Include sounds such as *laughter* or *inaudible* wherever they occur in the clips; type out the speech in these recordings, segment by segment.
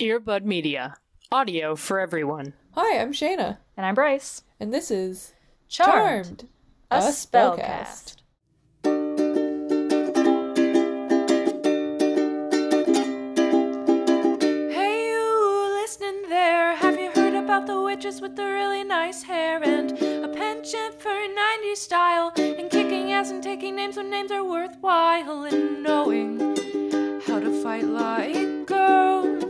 Earbud Media. Audio for everyone. Hi, I'm Shayna, And I'm Bryce. and this is Charmed, a, a spellcast. spellcast. Hey, you listening there? Have you heard about the witches with the really nice hair and a penchant for 90s style and kicking ass and taking names when names are worthwhile and knowing how to fight like girls in this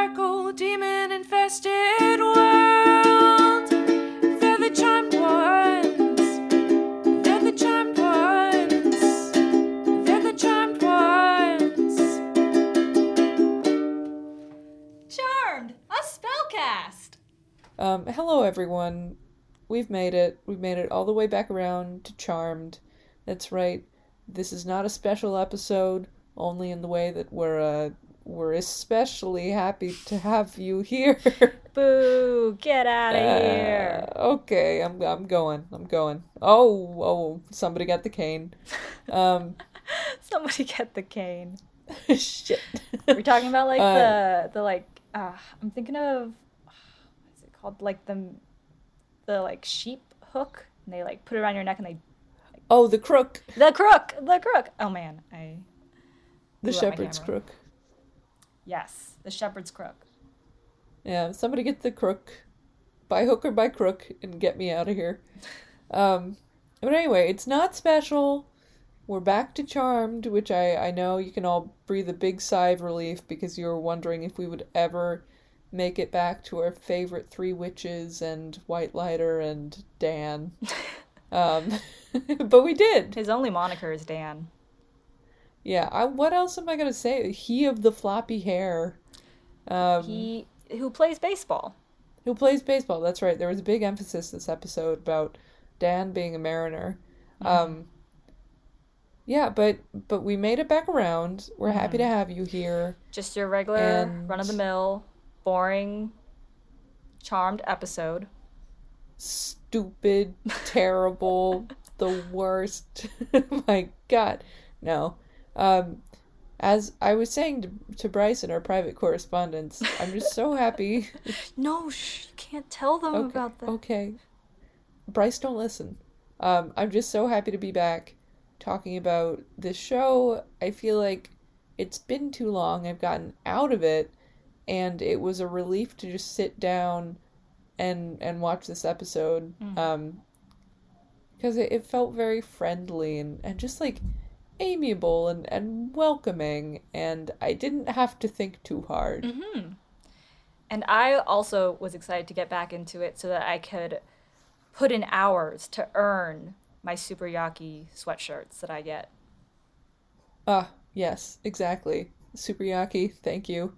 patriarchal, demon infested world? They're the charmed ones. They're the charmed ones. They're the charmed ones. Charmed, a spellcast. Um, hello everyone. We've made it. We've made it all the way back around to Charmed. That's right. This is not a special episode, only in the way that we're uh we're especially happy to have you here. *laughs* Boo, get out of here. Uh, okay, I'm I'm going. I'm going. Oh, oh, somebody got the cane. Um *laughs* Somebody get the cane. *laughs* shit. We're talking about like Uh, the the like uh I'm thinking of what's it called? Like the the like sheep hook and they like put it around your neck and they Oh, the crook. the crook, the crook. Oh man, I The Blew out my shepherd's crook. Yes, the shepherd's crook. Yeah, somebody get the crook, by hook or by crook, and get me out of here. *laughs* Um, but anyway, it's not special. We're back to Charmed, which I, I know you can all breathe a big sigh of relief because you were wondering if we would ever make it back to our favorite three witches and Whitelighter and Dan. *laughs* um, *laughs* but we did. His only moniker is Dan. Yeah, I, what else am I going to say? He of the floppy hair. Um, He who plays baseball. who plays baseball. That's right. There was a big emphasis this episode about Dan being a Mariner. Um, yeah, but but we made it back around. We're happy to have you here. Just your regular And- run of the mill, boring, charmed episode. Stupid, terrible, *laughs* the worst. *laughs* My God, no. Um, as I was saying to, to Bryce in our private correspondence, I'm just so happy. *laughs* No, shh, you can't tell them Okay, about that. Okay. Bryce, don't listen. Um, I'm just so happy to be back talking about this show. I feel like it's been too long. I've gotten out of it, and it was a relief to just sit down and and watch this episode. Um, because it, it felt very friendly and, and just like amiable and, and welcoming, and I didn't have to think too hard. And I also was excited to get back into it so that I could put in hours to earn my super yaki sweatshirts that I get. Ah, yes, exactly. Super Yaki, thank you.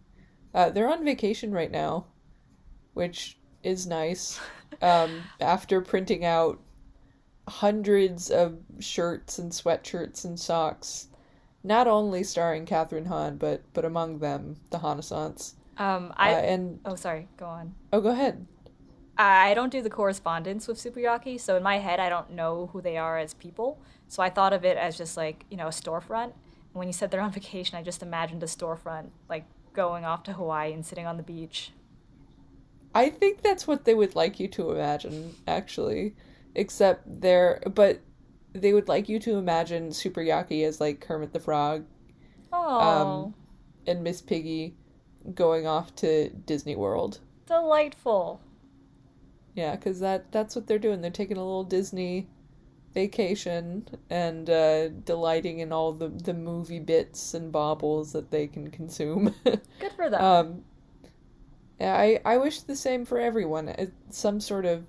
Uh, they're on vacation right now, which is nice. *laughs* Um, after printing out hundreds of shirts and sweatshirts and socks, not only starring Kathryn Hahn, but but among them the Renaissance. Um, Uh, I and oh sorry, go on. oh, go ahead. I don't do the correspondence with Superyaki, so in my head I don't know who they are as people. So I thought of it as just like, you know, a storefront. And when you said they're on *laughs* vacation, I just imagined a storefront like going off to Hawaii and sitting on the beach. I think that's what they would like you to imagine, actually. Except they're, but they would like you to imagine Super Yaki as like Kermit the Frog Oh, and Miss Piggy going off to Disney World. delightful. Yeah, because that that's what they're doing. They're taking a little Disney vacation and uh, delighting in all the the movie bits and baubles that they can consume. *laughs* Good for them. um, I I wish the same for everyone. It's some sort of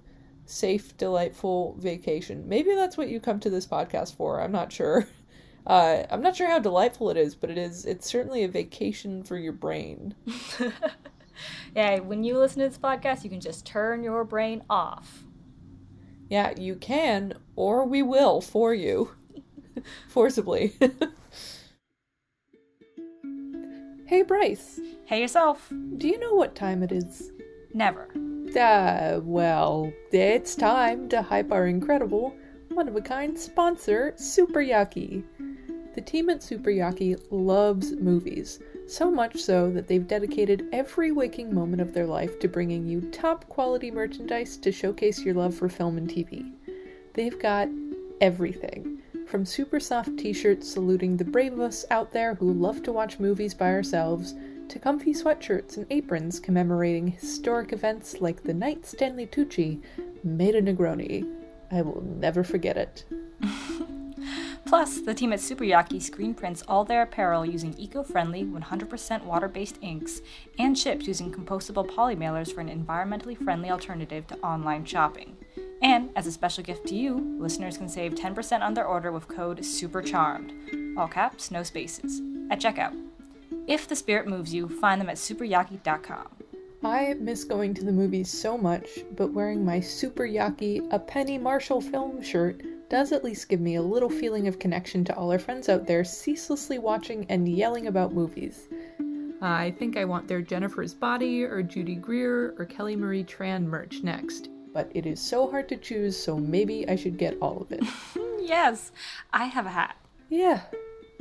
safe, delightful vacation. Maybe that's what you come to this podcast for. I'm not sure. *laughs* Uh, I'm not sure how delightful it is, but it is. It's certainly a vacation for your brain. *laughs* yeah, when you listen to this podcast, you can just turn your brain off. Yeah, you can, or we will for you. *laughs* Forcibly. hey, Bryce, Hey yourself. do you know what time it is? Never. Uh, well, it's time to hype our incredible, one of a kind sponsor, Super Yaki. The team at Super Yaki loves movies, So much so that they've dedicated every waking moment of their life to bringing you top quality merchandise to showcase your love for film and TV. They've got everything. From super soft t shirts saluting the brave of us out there who love to watch movies by ourselves, to comfy sweatshirts and aprons commemorating historic events like the night Stanley Tucci made a Negroni. I will never forget it. *laughs* Plus, the team at Superyaki screen prints all their apparel using eco-friendly, 100% water-based inks and ships using compostable polymailers for an environmentally friendly alternative to online shopping. And as a special gift to you, listeners can save 10% on their order with code SUPERCHARMED. All caps, no spaces. At checkout. If the spirit moves you, find them at superyaki.com. I miss going to the movies so much, but wearing my Super Yaki A Penny Marshall film shirt does at least give me a little feeling of connection to all our friends out there ceaselessly watching and yelling about movies. I think I want their Jennifer's Body or Judy Greer or Kelly Marie Tran merch next, but it is so hard to choose, so maybe I should get all of it. *laughs* yes, I have a hat. Yeah,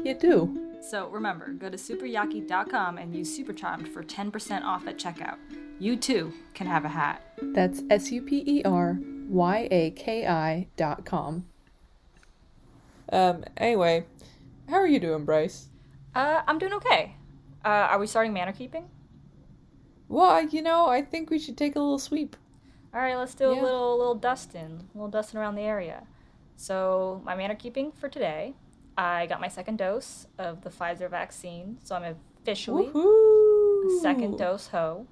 you do. So remember, go to superyaki.com and use Supercharmed for 10% off at checkout. You too can have a hat. That's S U P E R Y A K I dot com. Um, anyway, how are you doing, Bryce? Uh, I'm doing okay. Uh, are we starting manor keeping? Well, you know, I think we should take a little sweep. All right, let's do a little little dusting, a little dusting around the area. So my manor keeping for today, I got my second dose of the Pfizer vaccine, so I'm officially Woohoo! a second dose ho.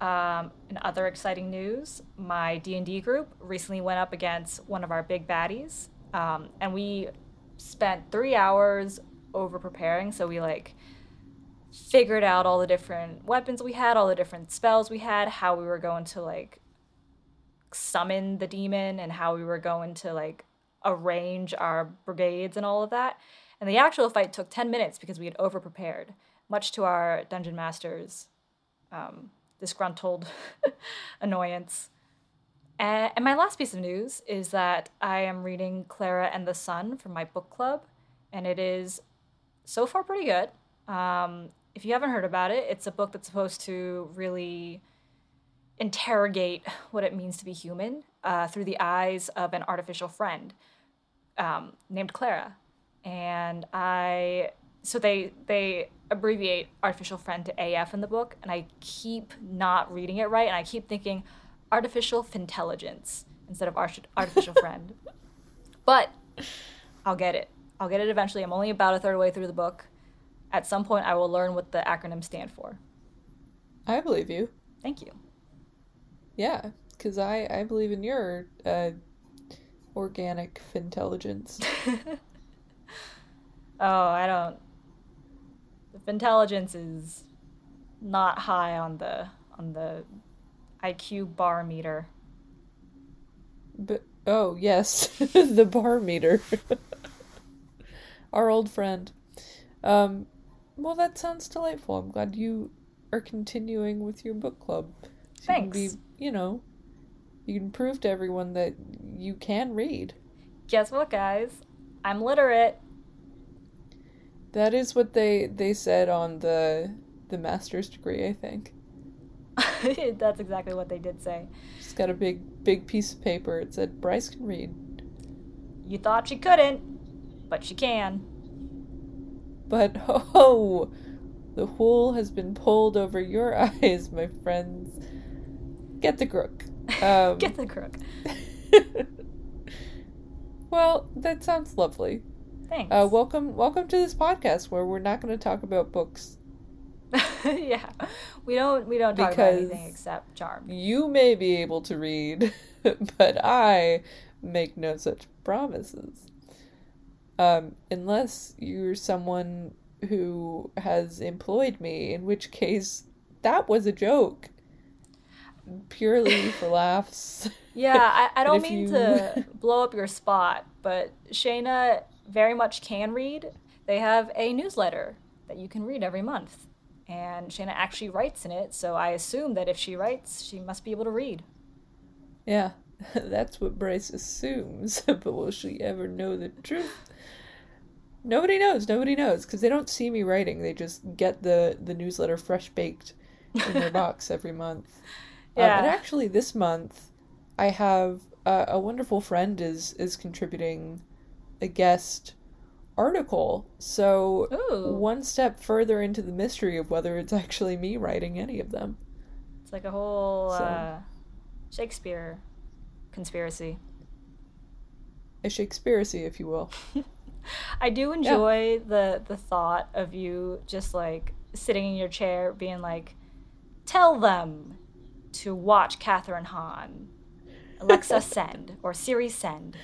Um, in other exciting news, my D and D group recently went up against one of our big baddies, um, and we spent three hours over preparing. So we like figured out all the different weapons we had, all the different spells we had, how we were going to like summon the demon, and how we were going to like arrange our brigades and all of that. And the actual fight took 10 minutes because we had over prepared, much to our dungeon master's um, disgruntled *laughs* annoyance. And my last piece of news is that I am reading Klara and the Sun from my book club, and it is so far pretty good. Um, if you haven't heard about it, it's a book that's supposed to really interrogate what it means to be human uh, through the eyes of an artificial friend um, named Klara. And I, so they they abbreviate artificial friend to AF in the book, and I keep not reading it right, and I keep thinking artificial fintelligence instead of arti- artificial friend. *laughs* But I'll get it. I'll get it eventually. I'm only about a third way through the book. At some point, I will learn what the acronyms stand for. I believe you. Thank you. Yeah, because I, I believe in your uh, organic intelligence. *laughs* Oh, I don't. The intelligence is not high on the on the IQ bar meter. But oh yes, *laughs* the bar meter. *laughs* Our old friend. Um, well, that sounds delightful. I'm glad you are continuing with your book club. So You can be, Thanks. you know, you can prove to everyone that you can read. Guess what, guys? I'm literate. That is what they they said on the the master's degree. I think. *laughs* That's exactly what they did say. She's got a big big piece of paper. It said Bryce can read. You thought she couldn't, but she can. But *laughs* oh, the wool has been pulled over your *laughs* eyes, my friends. Get the crook. Um, Get the crook. *laughs* well, that sounds lovely. Thanks. Uh, welcome, welcome to this podcast where we're not going to talk about books. *laughs* yeah, we don't we don't talk about anything except charm. You may be able to read, *laughs* but I make no such promises. Um, unless you're someone who has employed me, in which case that was a joke. Purely for laughs. Yeah, I, I don't mean you- to blow up your spot, but Shayna very much can read. They have a newsletter that you can read every month. And Shayna actually writes in it, so I assume that if she writes, she must be able to read. Yeah, *laughs* that's what Bryce assumes, *laughs* but will she ever know the truth? Nobody knows. Nobody knows because they don't see me writing. They just get the the newsletter fresh baked in their *laughs* box every month. Um, and actually, this month, I have uh, a wonderful friend is is contributing a guest article. So Ooh. one step further into the mystery of whether it's actually me writing any of them. It's like a whole So- uh, Shakespeare conspiracy. A Shakespeareacy, if you will. *laughs* I do enjoy the the thought of you just like sitting in your chair, being like, "Tell them to watch Kathryn Hahn, Alexa *laughs* send or Siri send."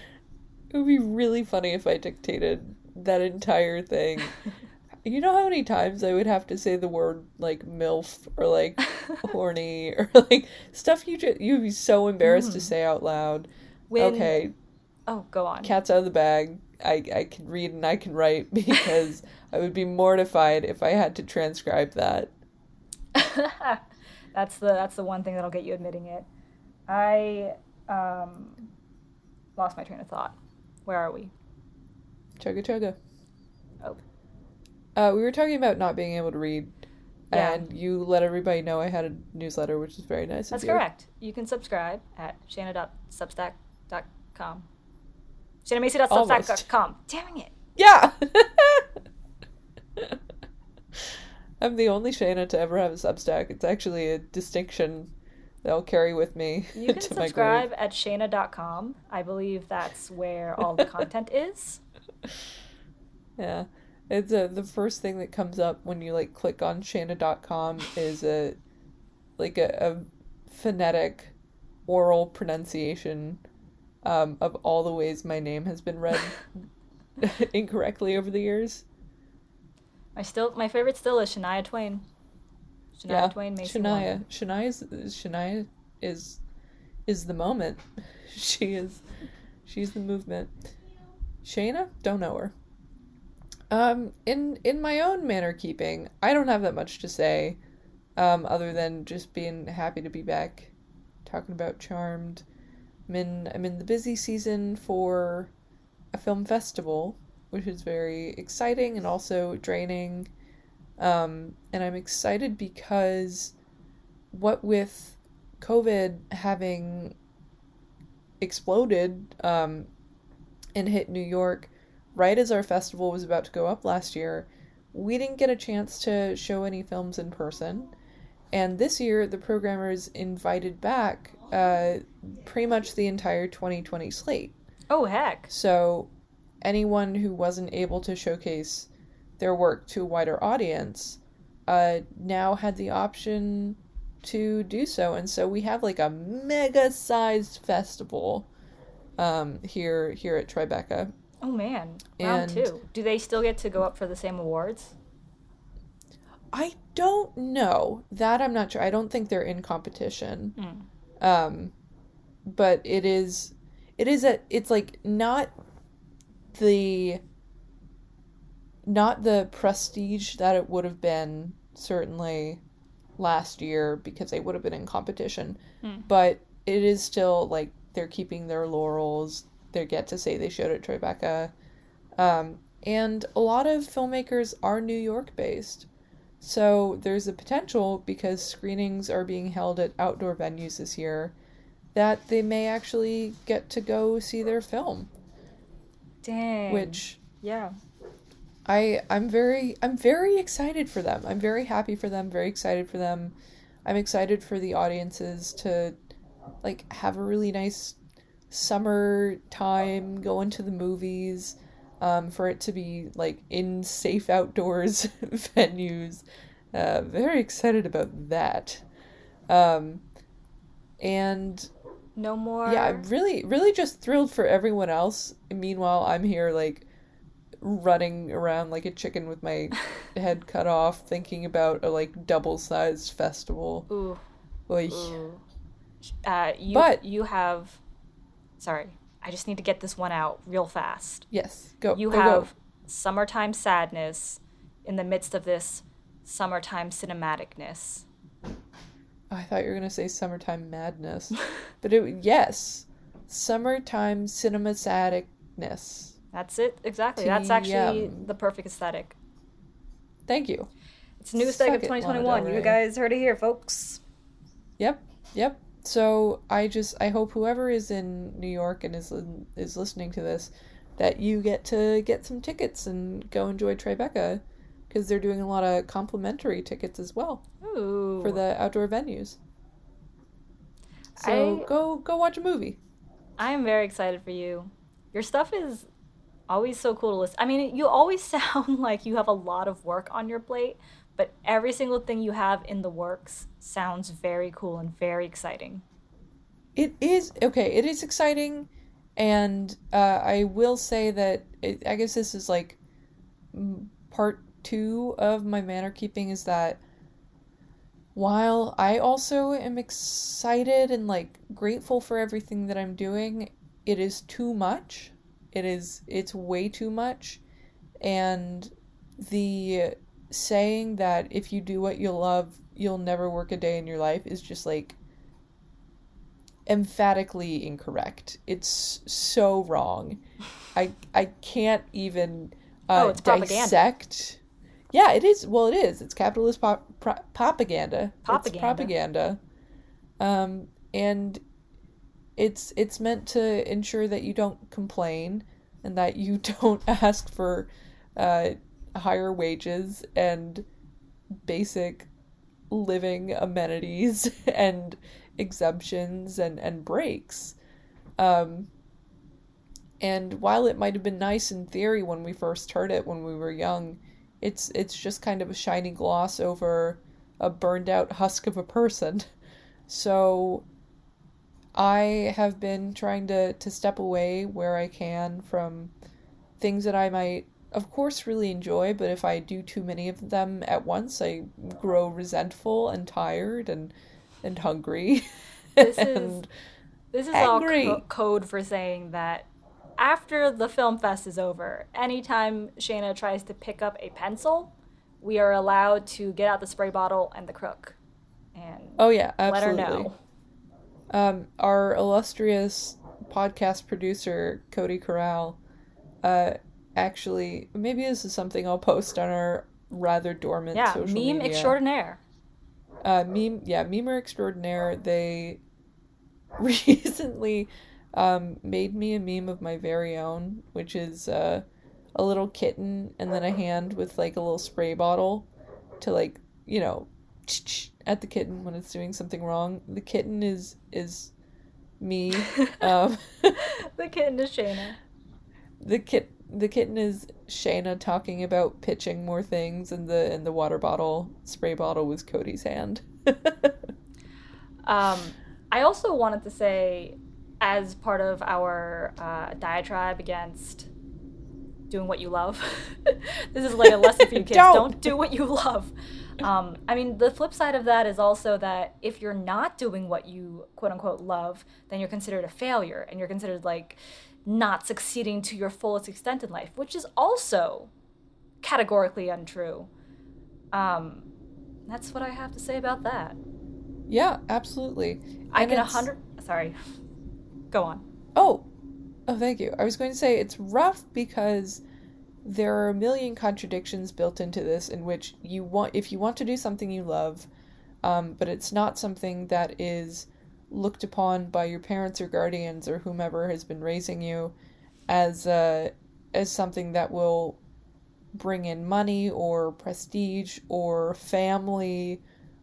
It would be really funny if I dictated that entire thing. *laughs* You know how many times I would have to say the word like MILF or like *laughs* horny or like stuff you just you'd be so embarrassed to hmm. say out loud. When, Okay, Oh, go on. cat's out of the bag. I, I can read and I can write because I would be mortified if I had to transcribe that. That's the that's the one thing that'll get you admitting it. I um, lost my train of thought. Where are we? Chugga chugga. Oh. Uh, we were talking about not being able to read, Yeah. and you let everybody know I had a newsletter, which is very nice. That's correct. You can subscribe at shana.substack.com. ShanaMacy.substack.com. Damn it. Yeah. *laughs* I'm the only Shayna to ever have a Substack. It's actually a distinction that I'll carry with me You *laughs* can subscribe at shana.com. I believe that's where all the content *laughs* is. Yeah. It's uh the first thing that comes up when you like click on Shayna.com is a like a, a phonetic oral pronunciation um, of all the ways my name has been read *laughs* incorrectly over the years. My still my favorite still is Shania Twain. Shania yeah, Twain Macy Shania. One. Shania is Shania is is the moment. *laughs* she is she's the movement. Shayna, don't know her. Um, in in my own manor keeping, I don't have that much to say, um, other than just being happy to be back, talking about Charmed. I'm in I'm in the busy season for a film festival, which is very exciting and also draining. Um, and I'm excited because what with COVID having exploded um, and hit New York right as our festival was about to go up last year, we didn't get a chance to show any films in person. And this year, the programmers invited back uh, pretty much the entire 2020 slate. Oh heck. So, anyone who wasn't able to showcase their work to a wider audience uh, now had the option to do so. And so, we have like a mega sized festival um, here here at Tribeca. Oh man. Round And- two. Do they still get to go up for the same awards? I don't know that I'm not sure. I don't think they're in competition. Hmm. Um, but it is, it is a. It's like not the, not the prestige that it would have been certainly last year because they would have been in competition. Hmm. But it is still like they're keeping their laurels. They get to say they showed at Tribeca. Um, and a lot of filmmakers are New York based. So there's a potential because screenings are being held at outdoor venues this year that they may actually get to go see their film, Dang. which Yeah. I I'm very I'm very excited for them. I'm very happy for them, very excited for them. I'm excited for the audiences to like have a really nice summer time, going to the movies, um, for it to be like in safe outdoors *laughs* venues. Uh, very excited about that. Um, and No more. yeah, I'm really, really just thrilled for everyone else. Meanwhile, I'm here like running around like a chicken with my *laughs* head cut off, thinking about a like double sized festival. Ooh. Oy. Ooh. Uh, you, But- you have. Sorry, I just need to get this one out real fast. Yes, go. You go, go. have summertime sadness in the midst of this summertime cinematicness. I thought you were gonna say summertime madness, *laughs* but it yes, summertime cinematicness. That's it. Exactly. That's actually the perfect aesthetic. Thank you. It's new aesthetic of Suck it, Lana 2021. You guys heard it here, folks. Yep, yep. So I just I hope whoever is in New York and is is listening to this that you get to get some tickets and go enjoy Tribeca because they're doing a lot of complimentary tickets as well Ooh. for the outdoor venues. So I- go go watch a movie. I am very excited for you. Your stuff is always so cool to listen. I mean, you always *laughs* sound like you have a lot of work on your plate, but every single thing you have in the works sounds very cool and very exciting. It is okay. It is exciting, and uh, I will say that it, I guess this is like part two of my manor keeping is that while I also am excited and like grateful for everything that I'm doing, it is too much. It is it's way too much, and the saying that if you do what you love, you'll never work a day in your life is just like emphatically incorrect. It's so wrong. I I can't even uh, Oh, dissect. Yeah, it is. Well, it is. It's capitalist pop, pro, propaganda. It's Propaganda. propaganda. Um, and it's it's meant to ensure that you don't complain and that you *laughs* don't ask for uh, higher wages and basic living amenities *laughs* and exemptions and, and breaks. Um, and while it might have been nice in theory when we first heard it when we were young, it's it's just kind of a shiny gloss over a burned out husk of a person. *laughs* So I have been trying to, to step away where I can from things that I might, of course, really enjoy, but if I do too many of them at once, I grow resentful and tired and and hungry. *laughs* This is- and This is Angry. all co- code for saying that after the film fest is over, anytime Shayna tries to pick up a pencil, we are allowed to get out the spray bottle and the crook and oh yeah, let her absolutely. know. Um, our illustrious podcast producer Cody Corral, uh, actually, maybe this is something I'll post on our rather dormant Yeah, social meme media. extraordinaire. uh, meme, yeah, memer extraordinaire. They *laughs* recently um, made me a meme of my very own, which is uh, a little kitten and then a hand with like a little spray bottle to like you know at the kitten when it's doing something wrong. The kitten is is me. *laughs* um, *laughs* The kitten is Shayna. the kit the kitten is Shayna talking about pitching more things, and the and the water bottle spray bottle was Cody's hand. *laughs* Um, I also wanted to say, as part of our uh, diatribe against doing what you love, *laughs* this is like a lesson for you kids. *laughs* Don't. Don't do what you love. Um, I mean, the flip side of that is also that if you're not doing what you quote unquote love, then you're considered a failure and you're considered like not succeeding to your fullest extent in life, which is also categorically untrue. Um, that's what I have to say about that. yeah, absolutely. I And can a hundred. Sorry. Go on. Oh, oh, thank you. I was going to say it's rough because there are a million contradictions built into this in which you want if you want to do something you love, um, but it's not something that is looked upon by your parents or guardians or whomever has been raising you as uh, as something that will bring in money or prestige or family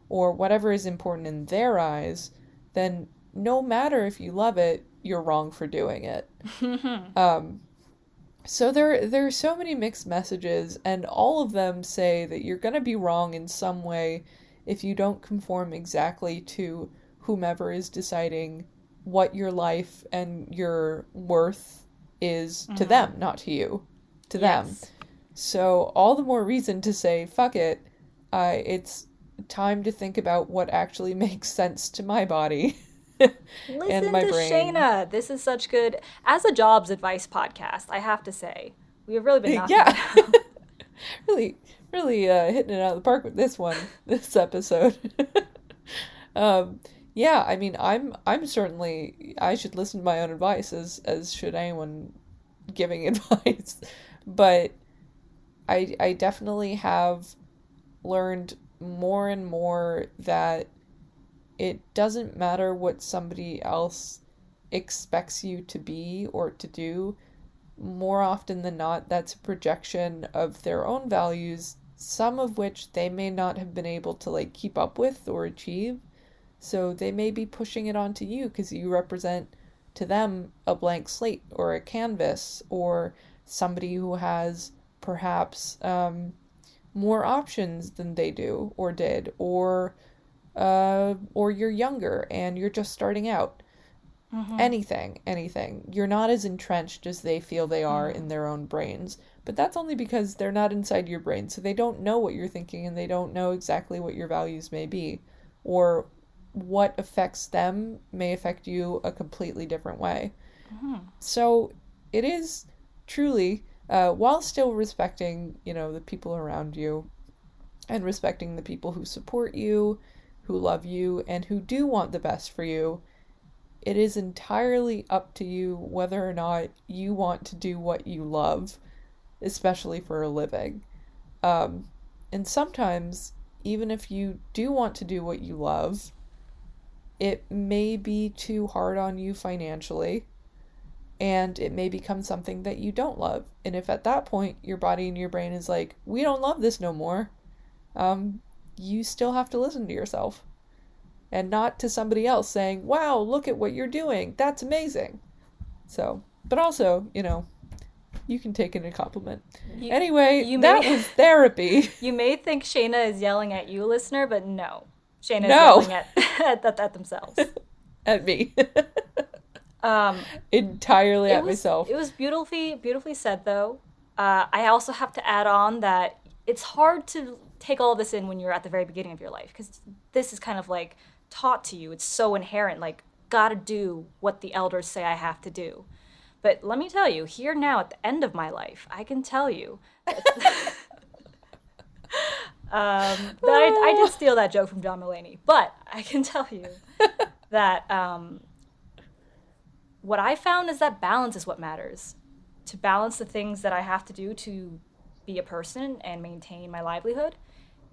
or whatever is important in their eyes, then no matter if you love it, you're wrong for doing it. *laughs* um, so there there are so many mixed messages, and all of them say that you're gonna be wrong in some way if you don't conform exactly to whomever is deciding what your life and your worth is to them, not to you, to them. So all the more reason to say fuck it. Uh, it's time to think about what actually *laughs* makes sense to my body. *laughs* *laughs* Listen my to brain. Shayna. This is such good. As a jobs advice podcast, I have to say, we have really been *laughs* knocking yeah. it out. *laughs* really, really uh, hitting it out of the park with this one, this episode. um, yeah, I mean, I'm I'm certainly I should listen to my own advice as as should anyone giving advice, but I I definitely have learned more and more that it doesn't matter what somebody else expects you to be or to do. More often than not, that's a projection of their own values, some of which they may not have been able to like keep up with or achieve. So they may be pushing it onto you because you represent to them a blank slate or a canvas or somebody who has perhaps um, more options than they do or did or uh, or you're younger and you're just starting out. Anything anything. You're not as entrenched as they feel they are in their own brains but that's only because they're not inside your brain so they don't know what you're thinking and they don't know exactly what your values may be or what affects them may affect you a completely different way. So it is truly uh, while still respecting you know the people around you and respecting the people who support you who love you and who do want the best for you it is entirely up to you whether or not you want to do what you love especially for a living um, and sometimes even if you do want to do what you love it may be too hard on you financially and it may become something that you don't love. And if at that point your body and your brain is like, we don't love this no more, um, you still have to listen to yourself and not to somebody else saying, wow, look at what you're doing. That's amazing. So, but also, you know, you can take it in a compliment. You- anyway, you that may- was *laughs* therapy. You may think Shayna is yelling at you, listener, but no. Shayna is No. yelling at, *laughs* at, at, at themselves. *laughs* at me. Um, Entirely at was, myself. It was beautifully, beautifully said, though. Uh, I also have to add on that it's hard to take all this in when you're at the very beginning of your life because this is kind of like taught to you. It's so inherent, like gotta do what the elders say I have to do. But let me tell you, here now at the end of my life, I can tell you that, *laughs* um, that I, I did steal that joke from John Mulaney, but I can tell you *laughs* that um, what I found is that balance is what matters. To balance the things that I have to do to be a person and maintain my livelihood,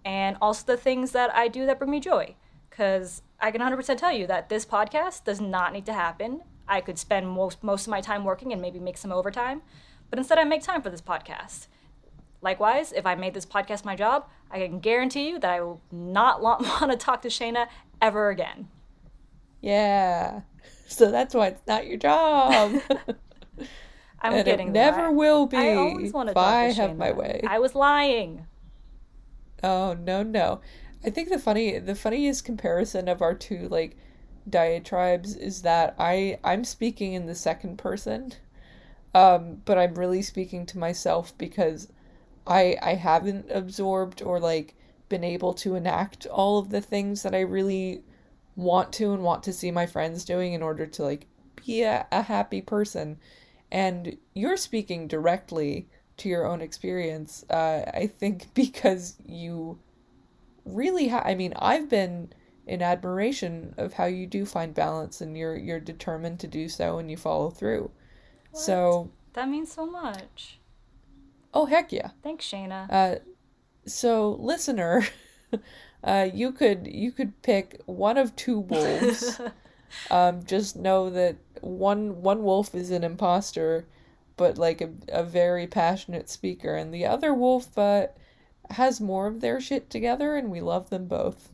and also the things that I do that bring me joy. Because I can 100% tell you that this podcast does not need to happen. I could spend most, most of my time working and maybe make some overtime, but instead I make time for this podcast. Likewise, if I made this podcast my job, I can guarantee you that I will not *laughs* want to talk to Shayna ever again. yeah. *laughs* So that's why it's not your job. *laughs* I'm and kidding. it never will be. I always want to if talk I to have Shayna. my way. I was lying. Oh no no. I think the funny the funniest comparison of our two like diatribes is that I I'm speaking in the second person. Um, but I'm really speaking to myself because I I haven't absorbed or like been able to enact all of the things that I really want to and want to see my friends doing in order to like be a, a happy person. And you're speaking directly to your own experience. Uh, I think *laughs* because you really ha- I mean, I've been in admiration of how you do find balance and you're you're determined to do so and you follow through. So, That means so much. oh heck yeah. Thanks, Shayna. Uh, so listener, *laughs* uh, you could you could pick one of two wolves. *laughs* um, just know that one one wolf is an imposter, but like a a very passionate speaker, and the other wolf uh, has more of their shit together, and we love them both.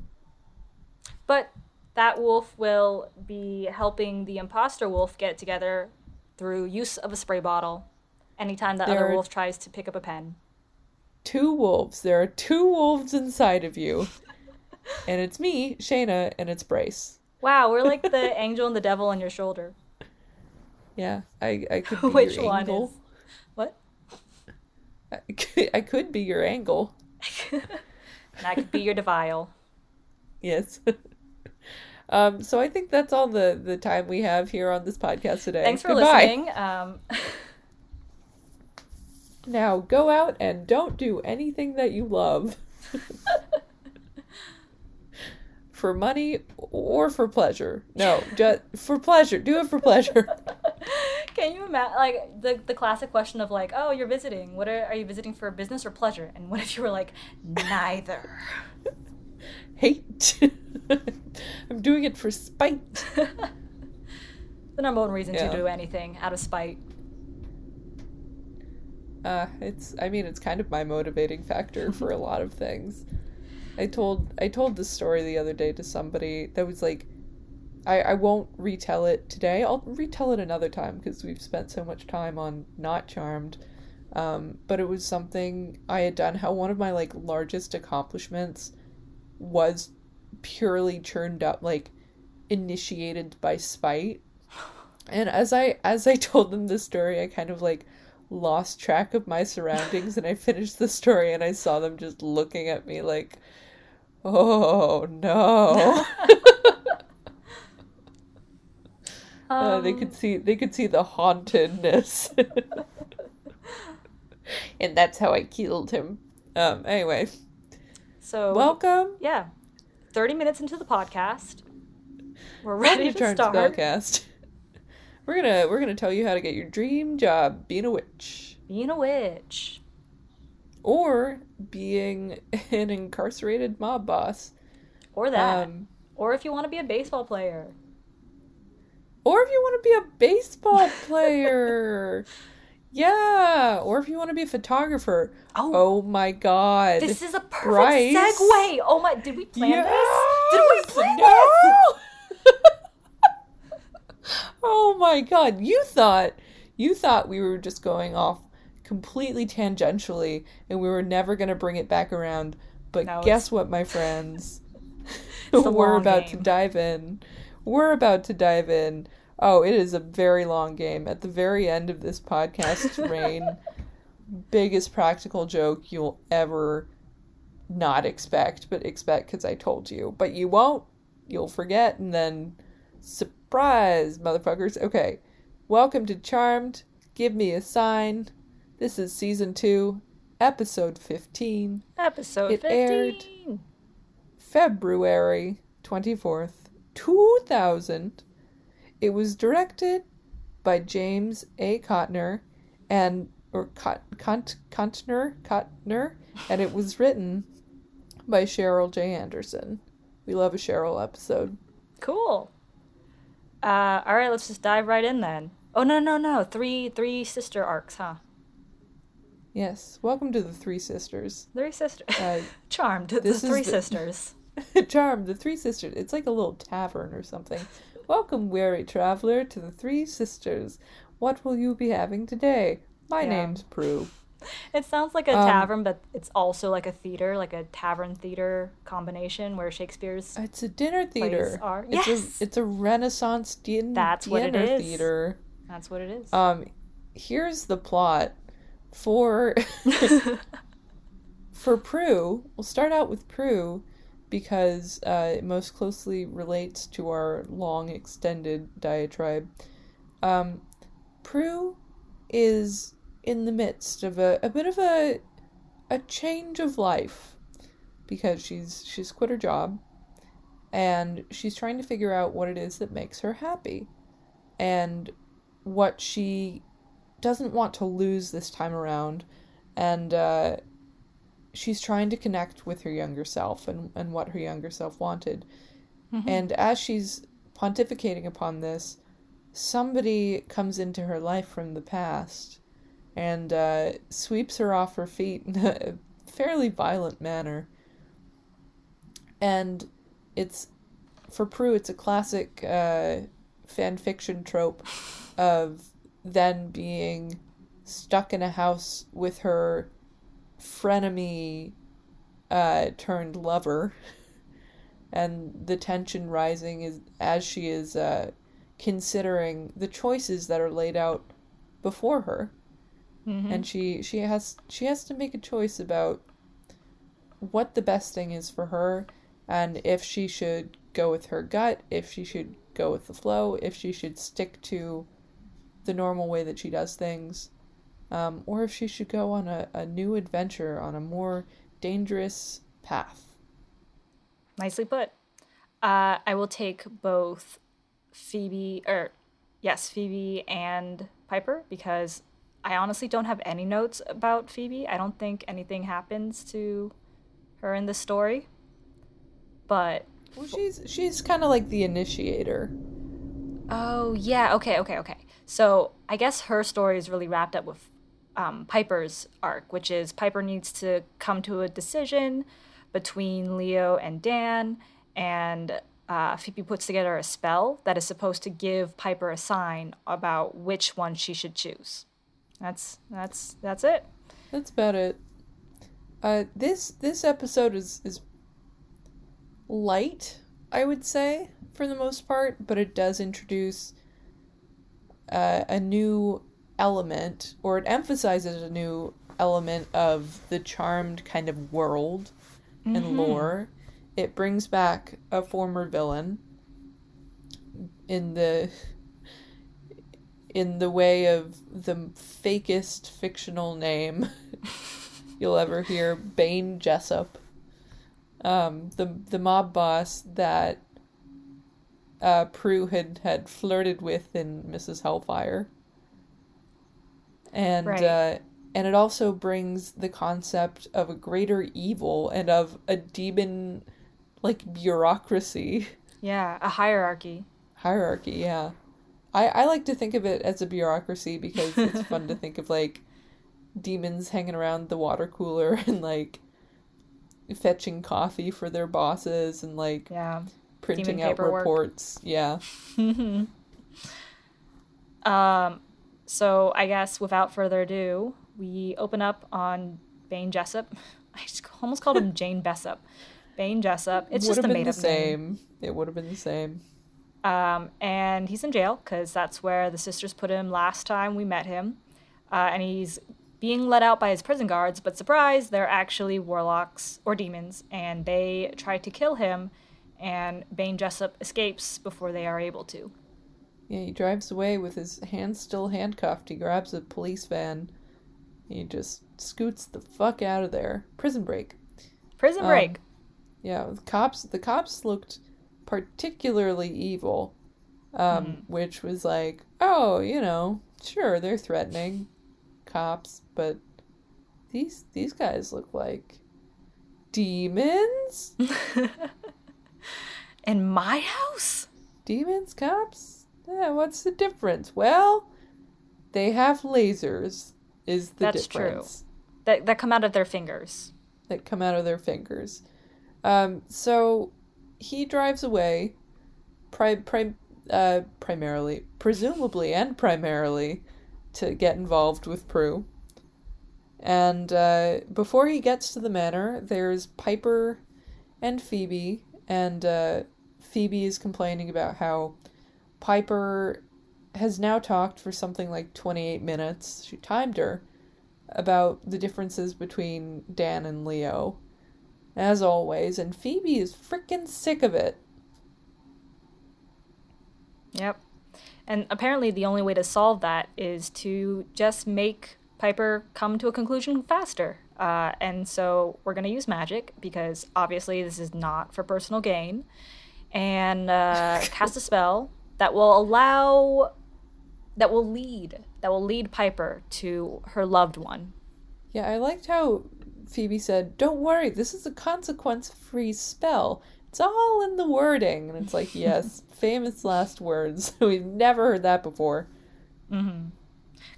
but that wolf will be helping the imposter wolf get together through use of a spray bottle anytime the other wolf tries to pick up a pen. Two wolves. There are two wolves inside of you, *laughs* and it's me, Shayna, and it's Bryce. Wow, we're like the angel and the devil on your shoulder. Yeah, I I could *laughs* be Which your one angle. is? What? I could, I could be your angle. *laughs* And I could be your devile. Yes. *laughs* um, so I think that's all the, the time we have here on this podcast today. Thanks for Goodbye. listening. Um, Now go out and don't do anything that you love. For money or for pleasure. No, just for pleasure. Do it for pleasure. *laughs* Can you imagine, like, the, the classic question of, like, oh, you're visiting. What are, are you visiting for business or pleasure? And what if you were like, neither? *laughs* Hate. *laughs* I'm doing it for spite. the number one reason Yeah. to do anything out of spite. Uh, it's I mean it's kind of my motivating factor for a lot of things. I told I told this story the other day to somebody that was like I, I won't retell it today. I'll retell it another time because we've spent so much time on not charmed. Um, but it was something I had done how one of my like largest accomplishments was purely churned up like initiated by spite. And as I as I *laughs* told them this story, I kind of like lost track of my surroundings and I finished the story and I saw them just looking at me like, oh no. *laughs* Uh, they could see they could see the hauntedness. *laughs* and that's how I killed him. Um anyway, So, welcome yeah. 30 minutes into the podcast. We're ready to start. Spellcast. We're gonna we're gonna tell you how to get your dream job being a witch. Being a witch. Or being *laughs* an incarcerated mob boss. Or that. Um or if you want to be a baseball player. Or if you want to be a baseball *laughs* player. yeah. Or if you want to be a photographer. Oh, Oh my god. this is a perfect Bryce. segue. Oh my, did we plan Yes! this? Did we plan No! this? *laughs* oh my god. You thought you thought we were just going off completely tangentially and we were never going to bring it back around. But No, guess it's- what, my friends? *laughs* *laughs* We're about to dive in. We're about to dive in. Oh, it is a very long game. At the very end of this podcast *laughs* reign, biggest practical joke you'll ever not expect, but expect because I told you. But you won't. You'll forget, and then surprise, motherfuckers. Okay, welcome to Charmed. Give me a sign. This is season two, episode 15. Episode It 15. aired. February 24th, 2000. It was directed by James A. Cotner and or Cot, Cont, Contner, Cotner, and it was written by Sheryl J. Anderson. We love a Sheryl episode. Cool. Uh, all right, let's just dive right in then. Oh no no no! Three three sister arcs, huh? Yes, welcome to the Three Sisters. Three sisters. Uh, *laughs* Charmed. The three the- sisters. *laughs* Charmed. the Three Sisters. It's like a little tavern or something. Welcome, weary traveler, to the Three Sisters. What will you be having today? My Yeah. name's Prue. *laughs* It sounds like a Um, tavern, but it's also like a theater, like a tavern theater combination where Shakespeare's. It's a dinner theater. are- It's Yes! a it's a Renaissance din- That's what it dinner is. theater. That's what it is. Um, here's the plot for *laughs* for Prue. We'll start out with Prue because uh, it most closely relates to our long extended diatribe. Um, Prue is in the midst of a, a bit of a a change of life because she's she's quit her job and she's trying to figure out what it is that makes her happy and what she doesn't want to lose this time around and uh, she's trying to connect with her younger self and, and what her younger self wanted. And as she's pontificating upon this somebody comes into her life from the past and uh, sweeps her off her feet in a fairly violent manner. And it's for Prue it's a classic uh, fan fiction trope of then being stuck in a house with her frenemy uh, turned lover. *laughs* And the tension rising is as she is uh, considering the choices that are laid out before her Mhm. and she she has she has to make a choice about what the best thing is for her and if she should go with her gut if she should go with the flow if she should stick to the normal way that she does things um, or if she should go on a, a new adventure on a more dangerous path Nicely put. Uh, I will take both Phoebe, or yes, Phoebe and Piper because I honestly don't have any notes about Phoebe. I don't think anything happens to her in the story. But Well, she's she's kind of like the initiator. oh yeah, okay, okay, okay. So I guess her story is really wrapped up with um, Piper's arc, which is Piper needs to come to a decision between Leo and Dan, and uh, Phoebe puts together a spell that is supposed to give Piper a sign about which one she should choose. That's that's that's it. That's about it. Uh, this this episode is is light, I would say, for the most part, but it does introduce uh, a new element, or it emphasizes a new element of the charmed kind of world and lore. It brings back a former villain in the in the way of the fakest fictional name *laughs* you'll ever hear, Bane Jessup. Um, the the mob boss that uh, Prue had had flirted with in Mrs. Hellfire, and Right. uh, and it also brings the concept of a greater evil and of a demon like bureaucracy Yeah, a hierarchy. hierarchy yeah I, I like to think of it as a bureaucracy because it's fun to *laughs* think of like demons hanging around the water cooler *laughs* and like fetching coffee for their bosses and like Yeah. printing demon out paperwork. reports yeah *laughs* Um, so I guess without further ado, we open up on Bane Jessup. I just almost called him Jane Bessup. Bane Jessup. It's just a been made the up name. same it would have been the same Um, and he's in jail because that's where the sisters put him last time we met him. Uh, and he's being let out by his prison guards, but surprise, they're actually warlocks or demons, and they try to kill him. And Bane Jessup escapes before they are able to. yeah he drives away with his hands still handcuffed he grabs a police van he just scoots the fuck out of there prison break Prison Um, break. Yeah, the cops the cops looked particularly evil. Um, Hmm. which was like, oh, you know, sure, they're threatening cops, but these these guys look like demons? *laughs* In my house? demons, cops? Yeah, what's the difference? Well, they have lasers is the That's true. difference. That, that come out of their fingers. that come out of their fingers. Um, so he drives away, pri- pri- uh, primarily, presumably, and primarily, to get involved with Prue. And uh, before he gets to the manor, there's Piper and Phoebe, and uh, Phoebe is complaining about how Piper has now talked for something like 28 minutes. She timed her about the differences between Dan and Leo, as always, and Phoebe is freaking sick of it. Yep. And apparently, the only way to solve that is to just make Piper come to a conclusion faster. Uh, and so we're going to use magic because obviously this is not for personal gain. And uh, *laughs* cast a spell that will allow, that will lead, that will lead Piper to her loved one. Yeah, I liked how Phoebe said, Don't worry, this is a consequence free spell. It's all in the wording. And it's like, yes, *laughs* famous last words. *laughs* We've never heard that before. Mm-hmm.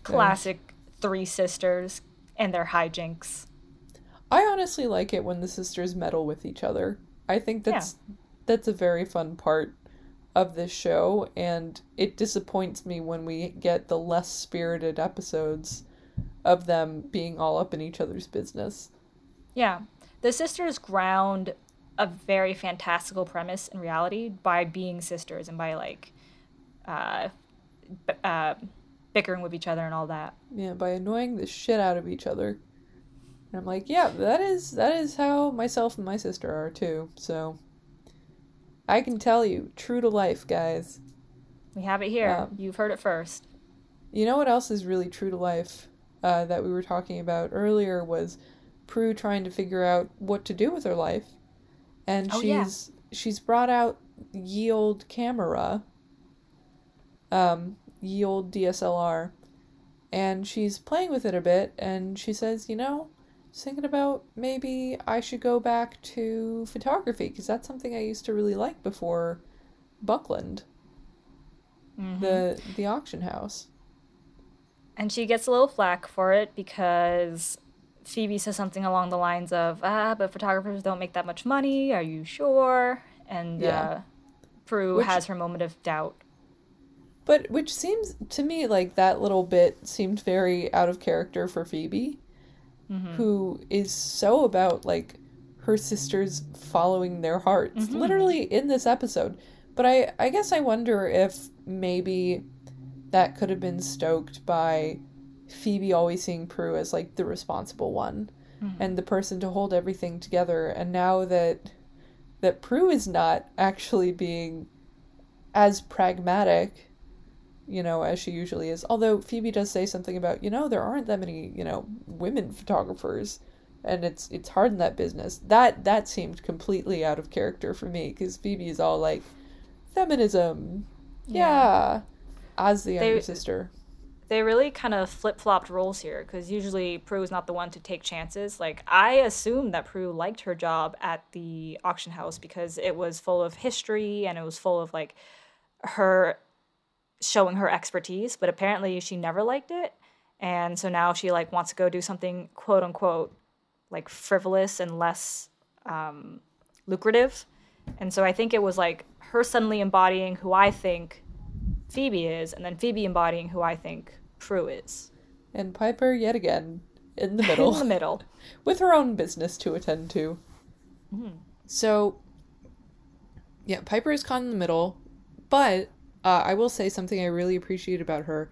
Classic three sisters and their hijinks. I honestly like it when the sisters meddle with each other. I think that's that's a very fun part of this show and it disappoints me when we get the less spirited episodes of them being all up in each other's business. Yeah. The sisters ground a very fantastical premise in reality by being sisters and by like uh, b- uh, bickering with each other and all that. Yeah, by annoying the shit out of each other. And I'm like, yeah, that is that is how myself and my sister are too. So I can tell you, true to life, guys. We have it here. Um, You've heard it first. You know what else is really true to life uh, that we were talking about earlier was Prue trying to figure out what to do with her life, and Oh, yeah. she's she's brought out ye old camera, um, ye old DSLR, and she's playing with it a bit, and she says, you know, thinking about maybe I should go back to photography because that's something I used to really like before Buckland, the the auction house. And she gets a little flack for it because Phoebe says something along the lines of, ah, but photographers don't make that much money. Are you sure? And Yeah. uh, Prue Which- has her moment of doubt. But which seems to me like that little bit seemed very out of character for Phoebe, who is so about like her sisters following their hearts, literally in this episode. But I, I guess I wonder if maybe that could have been stoked by Phoebe always seeing Prue as like the responsible one hmm. and the person to hold everything together. And now that that Prue is not actually being as pragmatic you know, as she usually is. Although Phoebe does say something about, you know, there aren't that many, you know, women photographers, and it's it's hard in that business. That that seemed completely out of character for me because Phoebe is all like, feminism, yeah, as the younger They- sister. They really kind of flip flopped roles here because usually Prue is not the one to take chances. Like, I assumed that Prue liked her job at the auction house because it was full of history and it was full of like her showing her expertise, but apparently she never liked it. And so now she like wants to go do something quote unquote like frivolous and less um, lucrative. And so I think it was like her suddenly embodying who I think Phoebe is, and then Phoebe embodying who I think Prue is. And Piper yet again in the middle. *laughs* In the middle. *laughs* with her own business to attend to. So, yeah, Piper is caught in the middle, but uh, I will say something I really appreciate about her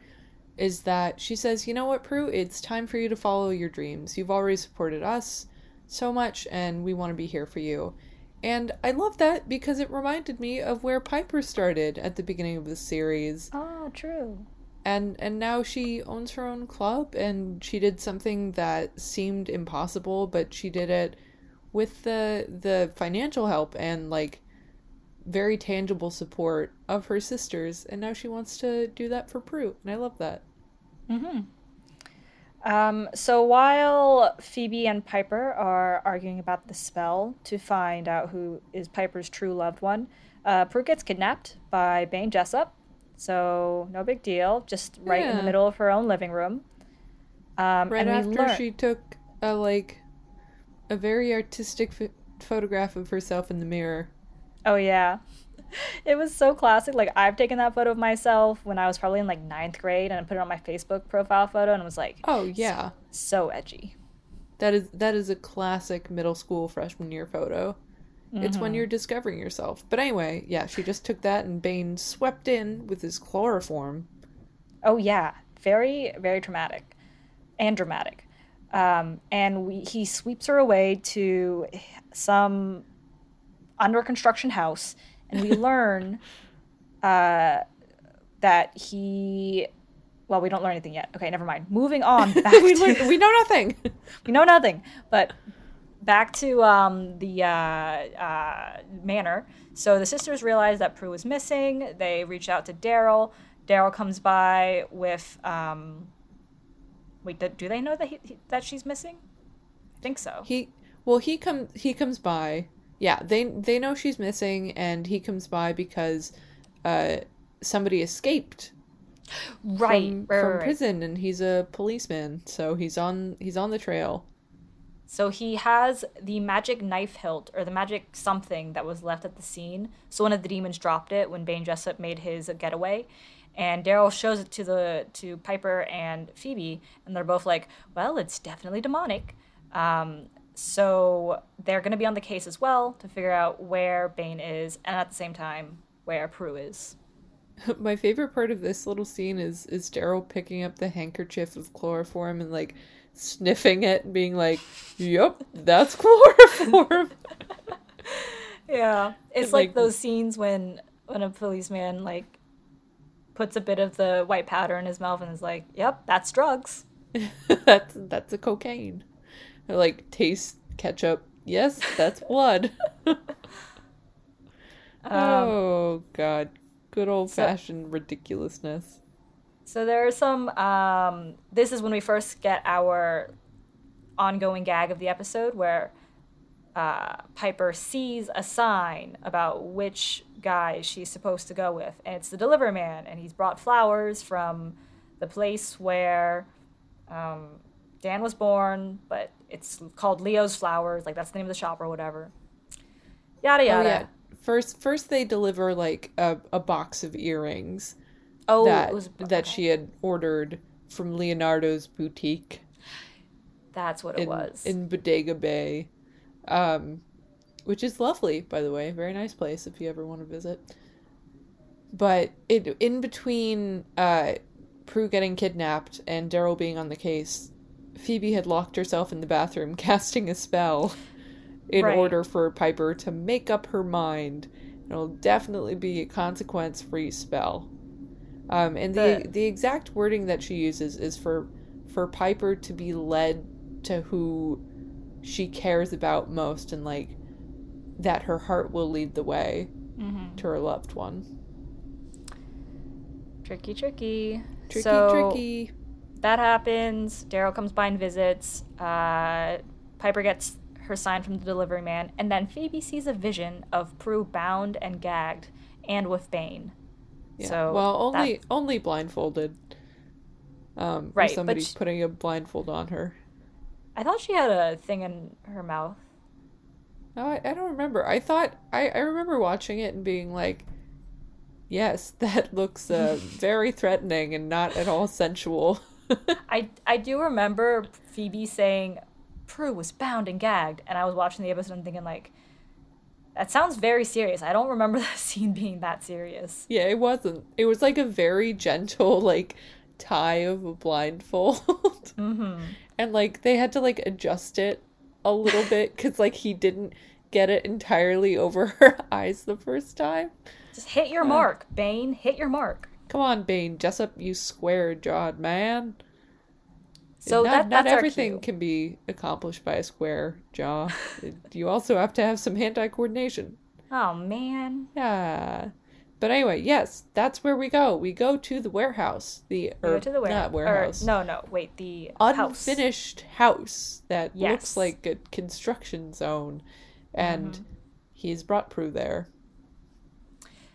is that she says, you know what, Prue, it's time for you to follow your dreams. You've already supported us so much, and we want to be here for you. And I love that because it reminded me of where Piper started at the beginning of the series Oh, true. And and now she owns her own club and she did something that seemed impossible but she did it with the the financial help and like very tangible support of her sisters and now she wants to do that for Prue and I love that. Mhm. Um, so while Phoebe and Piper are arguing about the spell to find out who is Piper's true loved one, uh, Prue gets kidnapped by Bane Jessup. So no big deal, just right in the middle of her own living room. Um, Right and after learn- she took a like a very artistic ph- photograph of herself in the mirror. Oh yeah. *laughs* It was so classic. Like I've taken that photo of myself when I was probably in like ninth grade and I put it on my Facebook profile photo and it was like Oh yeah. so edgy. That is that is a classic middle school freshman year photo. It's Mm-hmm. when you're discovering yourself. But anyway, yeah, she just took that and Bane swept in with his chloroform. Oh yeah, very very traumatic and dramatic. Um, and we, he sweeps her away to some under construction house, and we *laughs* learn uh, that he. Well, we don't learn anything yet. Okay, never mind. Moving on. *laughs* Back we to, learn, we know nothing. *laughs* we know nothing. But back to um, the uh, uh, manor. So the sisters realize that Prue is missing. They reach out to Daryl. Daryl comes by with. Um, wait, do- do they know that he, he- that she's missing? I think so. he well he come he comes by. Yeah, they they know she's missing and he comes by because uh somebody escaped right, from, right, from right, right. prison and he's a policeman, so he's on he's on the trail. So he has the magic knife hilt or the magic something that was left at the scene. So one of the demons dropped it when Bane Jessup made his getaway. And Daryl shows it to the to Piper and Phoebe, and they're both like, "Well, it's definitely demonic." Um, so they're going to be on the case as well to figure out where Bane is, and at the same time where Prue is. *laughs* My favorite part of this little scene is is Daryl picking up the handkerchief of chloroform and like sniffing it and being like, "Yep, that's *laughs* chloroform." *laughs* Yeah, it's And, like, like- those scenes when when a policeman like puts a bit of the white powder in his mouth and is like, "Yep, that's drugs." *laughs* that's that's a cocaine. Or, like taste ketchup. Yes, that's blood. Um, oh god, good old fashioned ridiculousness. So there are some. Um, this is when we first get our ongoing gag of the episode where uh, Piper sees a sign about which guy she's supposed to go with, and it's the delivery man, and he's brought flowers from the place where um, Dan was born, but it's called Leo's Flowers, like that's the name of the shop or whatever. Yada Oh yada. yeah. First, first they deliver like a, a box of earrings Oh, that was that she had ordered from Leonardo's boutique That's what it in was. in Bodega Bay, um, which is lovely, by the way. Very nice place if you ever want to visit. But it in between uh, Prue getting kidnapped and Daryl being on the case, Phoebe had locked herself in the bathroom *laughs* casting a spell in Right. order for Piper to make up her mind. It'll definitely be a consequence-free spell. Um, and the The- the exact wording that she uses is for for Piper to be led to who she cares about most, and like that her heart will lead the way Mm-hmm. to her loved one. Tricky, tricky. Tricky, so, tricky. that happens. Daryl comes by and visits. Uh, Piper gets her sign from the delivery man, and then Phoebe sees a vision of Prue bound and gagged, and with Bane. Yeah. So well, only that- only blindfolded. Um, Right, somebody's sh- putting a blindfold on her. I thought she had a thing in her mouth. No, I, I don't remember. I thought I, I remember watching it and being like, "Yes, *laughs* that looks uh, *laughs* very threatening and not at all sensual." *laughs* I I do remember Phoebe saying Prue was bound and gagged, and I was watching the episode and thinking like, that sounds very serious. I don't remember *laughs* the scene being that serious. yeah, it wasn't. It was like a very gentle like tie of a blindfold, *laughs* Mm-hmm. and like they had to like adjust it a little bit because like he didn't get it entirely over *laughs* her eyes the first time. Just hit your mark, Bane. Hit your mark. Come on, Bane, Jessup, you square jawed man. So not, that, not everything can be accomplished by a square jaw. *laughs* You also have to have some hand-eye coordination. Oh man. Yeah. But anyway, yes, that's where we go. We go to the warehouse. The We or, to the warehouse. not warehouse. no, no, wait. The house. unfinished house, that Yes. looks like a construction zone, and Mm-hmm. he's brought Prue there.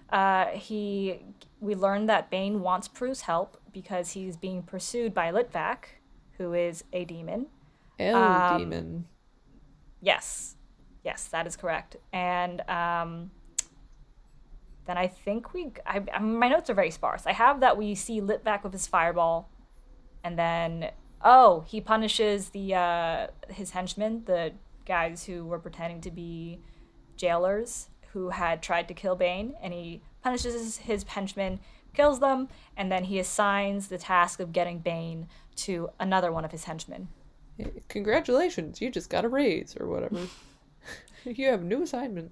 Uh, he. We learned that Bane wants Prue's help because he's being pursued by Litvak, who is a demon. El Um, demon. Yes, yes, that is correct. And um, then I think we. I, I, my notes are very sparse. I have that we see Litvak with his fireball, and then oh, he punishes the uh, his henchmen, the guys who were pretending to be jailers who had tried to kill Bane, and he punishes his henchmen, kills them, and then he assigns the task of getting Bane to another one of his henchmen. Congratulations, you just got a raise or whatever. *laughs* you have a new assignment.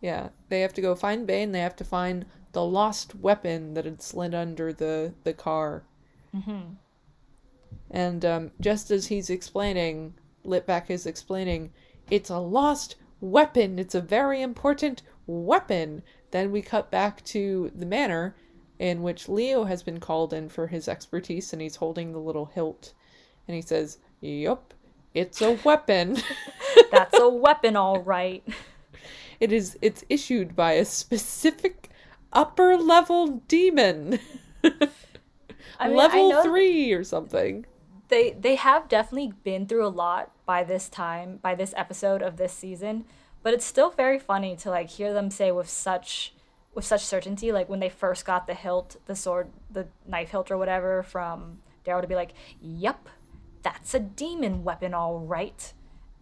Yeah, they have to go find Bane. They have to find the lost weapon that had slid under the the car. Mm-hmm. And um, just as he's explaining, Litvak is explaining, it's a lost weapon. It's a very important weapon. Then we cut back to the manor in which Leo has been called in for his expertise, and he's holding the little hilt. And he says, Yup, it's a weapon. *laughs* That's a *laughs* weapon, all right. it is it's issued by a specific upper level demon. *laughs* I mean, level three or something. They they have definitely been through a lot by this time, by this episode of this season, but it's still very funny to like hear them say with such with such certainty, like when they first got the hilt, the sword, the knife hilt or whatever from Daryl to be like, "Yep, that's a demon weapon, all right,"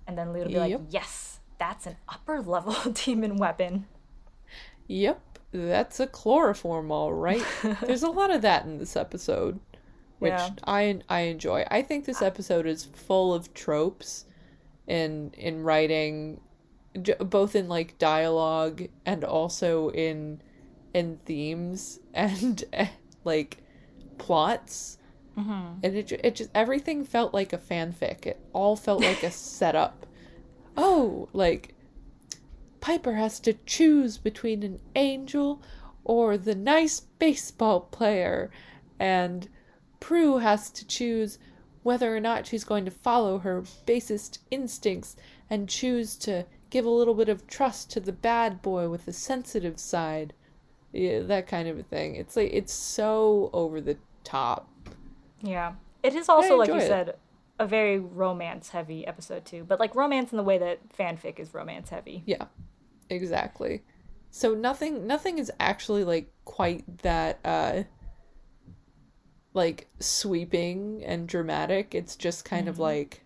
and then Leo to be Yep. like, "Yes, that's an upper level *laughs* demon weapon." Yep, that's a chloroform, all right. *laughs* There's a lot of that in this episode, which Yeah. I I enjoy. I think this episode is full of tropes, in in writing, both in like dialogue and also in in themes *laughs* and like plots. Mm-hmm. And it it just everything felt like a fanfic. It all felt like a *laughs* setup. Oh, like Piper has to choose between an angel or the nice baseball player. and Prue has to choose whether or not she's going to follow her basest instincts and choose to give a little bit of trust to the bad boy with the sensitive side. Yeah, that kind of a thing. It's like it's so over the top. Yeah. It is also, like you it. said, a very romance heavy episode too. But like romance in the way that fanfic is romance heavy. Yeah, exactly. So nothing nothing is actually like quite that uh like sweeping and dramatic. It's just kind of like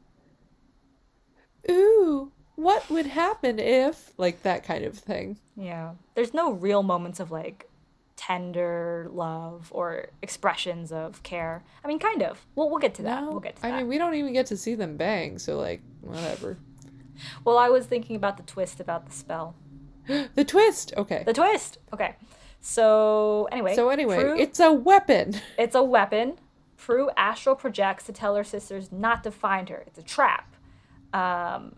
ooh, what would happen if like that kind of thing. Yeah. There's no real moments of like tender love or expressions of care. I mean, kind of. We'll, we'll get to that. No, We'll get to that. I mean, we don't even get to see them bang, so like whatever. well, I was thinking about the twist about the spell. *gasps* The twist. Okay. The twist. Okay. So anyway. so anyway, Prue- it's a weapon. *laughs* It's a weapon. Prue astral projects to tell her sisters not to find her. It's a trap. Um,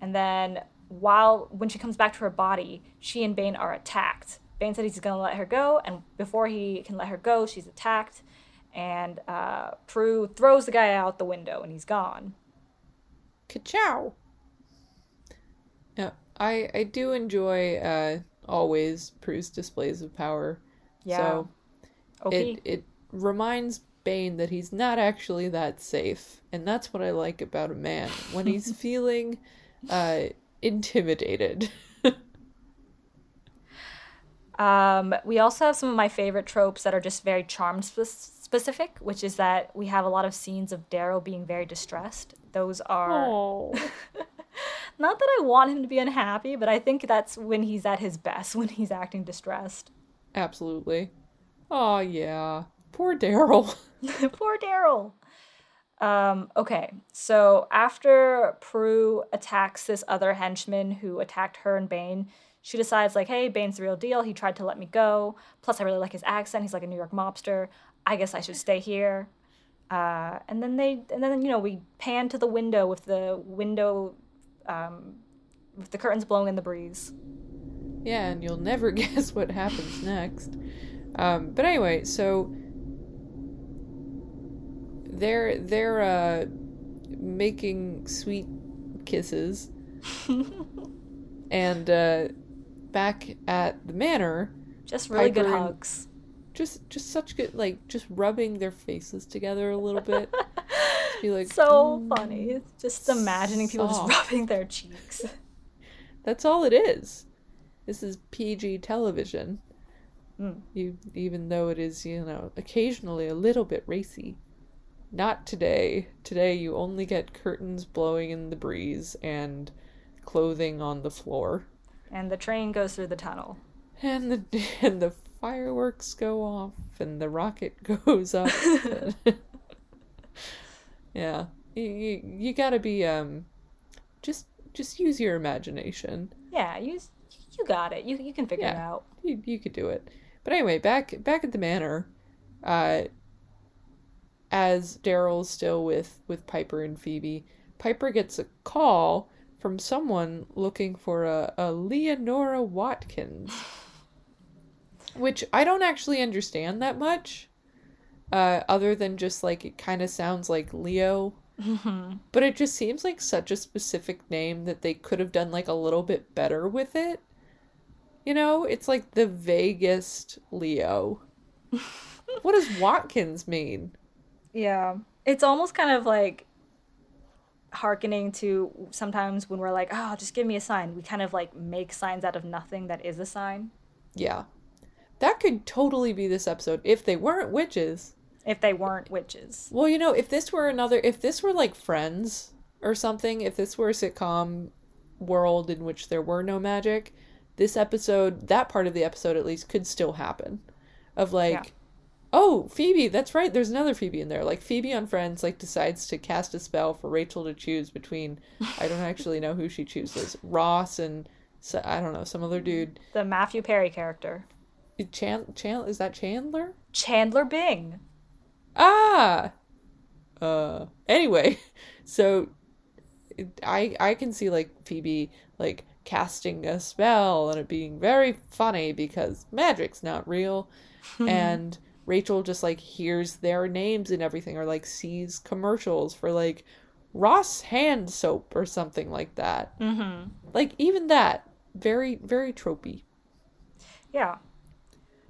and then while when she comes back to her body, she and Bane are attacked. Bane said he's gonna let her go, and before he can let her go, she's attacked. And uh, Prue throws the guy out the window, and he's gone. Ka-chow. Yeah, I I do enjoy uh always Prue's displays of power. Yeah. So OP. it it reminds Bane that he's not actually that safe, and that's what I like about a man when he's *laughs* feeling uh intimidated. *laughs* Um, we also have some of my favorite tropes that are just very charm spe- specific, which is that we have a lot of scenes of Daryl being very distressed. Those are Oh. *laughs* not that I want him to be unhappy, but I think that's when he's at his best, *laughs* when he's acting distressed. Absolutely. Oh yeah. Poor Daryl. Poor Daryl. Um, okay, so after Prue attacks this other henchman who attacked her and Bane, she decides like, hey, Bane's the real deal. He tried to let me go. Plus, I really like his accent. He's like a New York mobster. I guess I should stay here. Uh, and then they, and then you know, we pan to the window with the window, um, with the curtains blowing in the breeze. Yeah, and you'll never *laughs* guess what happens next. Um, but anyway, so they're they're uh, making sweet kisses, *laughs* and uh, back at the manor, Just really good Piper and- hugs. just just such good like just rubbing their faces together a little bit. Be like, *laughs* So "Mm." funny. Just imagining people just rubbing their cheeks. *laughs* That's all it is. This is PG television. Mm. You, even though it is, you know, occasionally a little bit racy. Not today. Today you only get curtains blowing in the breeze and clothing on the floor. And the train goes through the tunnel. And the *laughs* and the fireworks go off and the rocket *laughs* goes up. *laughs* yeah. You, you, you gotta be um just just use your imagination. Yeah, you you got it. You you can figure it out. you, you could do it. But anyway, back back at the manor, uh, as Daryl's still with with Piper and Phoebe, Piper gets a call from someone looking for a, a Leonora Watkins, *sighs* which I don't actually understand that much, uh, other than just like it kind of sounds like Leo. But it just seems like such a specific name that they could have done like a little bit better with it. You know, it's like the vaguest Leo. *laughs* what does Watkins mean? Yeah. It's almost kind of like hearkening to sometimes when we're like, oh, just give me a sign. We kind of like make signs out of nothing that is a sign. Yeah. That could totally be this episode if they weren't witches. If they weren't witches. Well, you know, if this were another, if this were like Friends or something, if this were a sitcom world in which there were no magic, this episode, that part of the episode at least, could still happen. Of like, Yeah. Oh, Phoebe, that's right, there's another Phoebe in there. Like, Phoebe on Friends, like, decides to cast a spell for Rachel to choose between, I don't *laughs* actually know who she chooses, Ross and, so, I don't know, some other dude. The Matthew Perry character. Chan, Chan, is that Chandler? Chandler Bing. Ah. Uh. Anyway, *laughs* so I I can see like Phoebe like casting a spell and it being very funny because magic's not real, *laughs* and Rachel just like hears their names and everything, or like sees commercials for like Ross hand soap or something like that. Mm-hmm. Like even that, very very tropey. Yeah.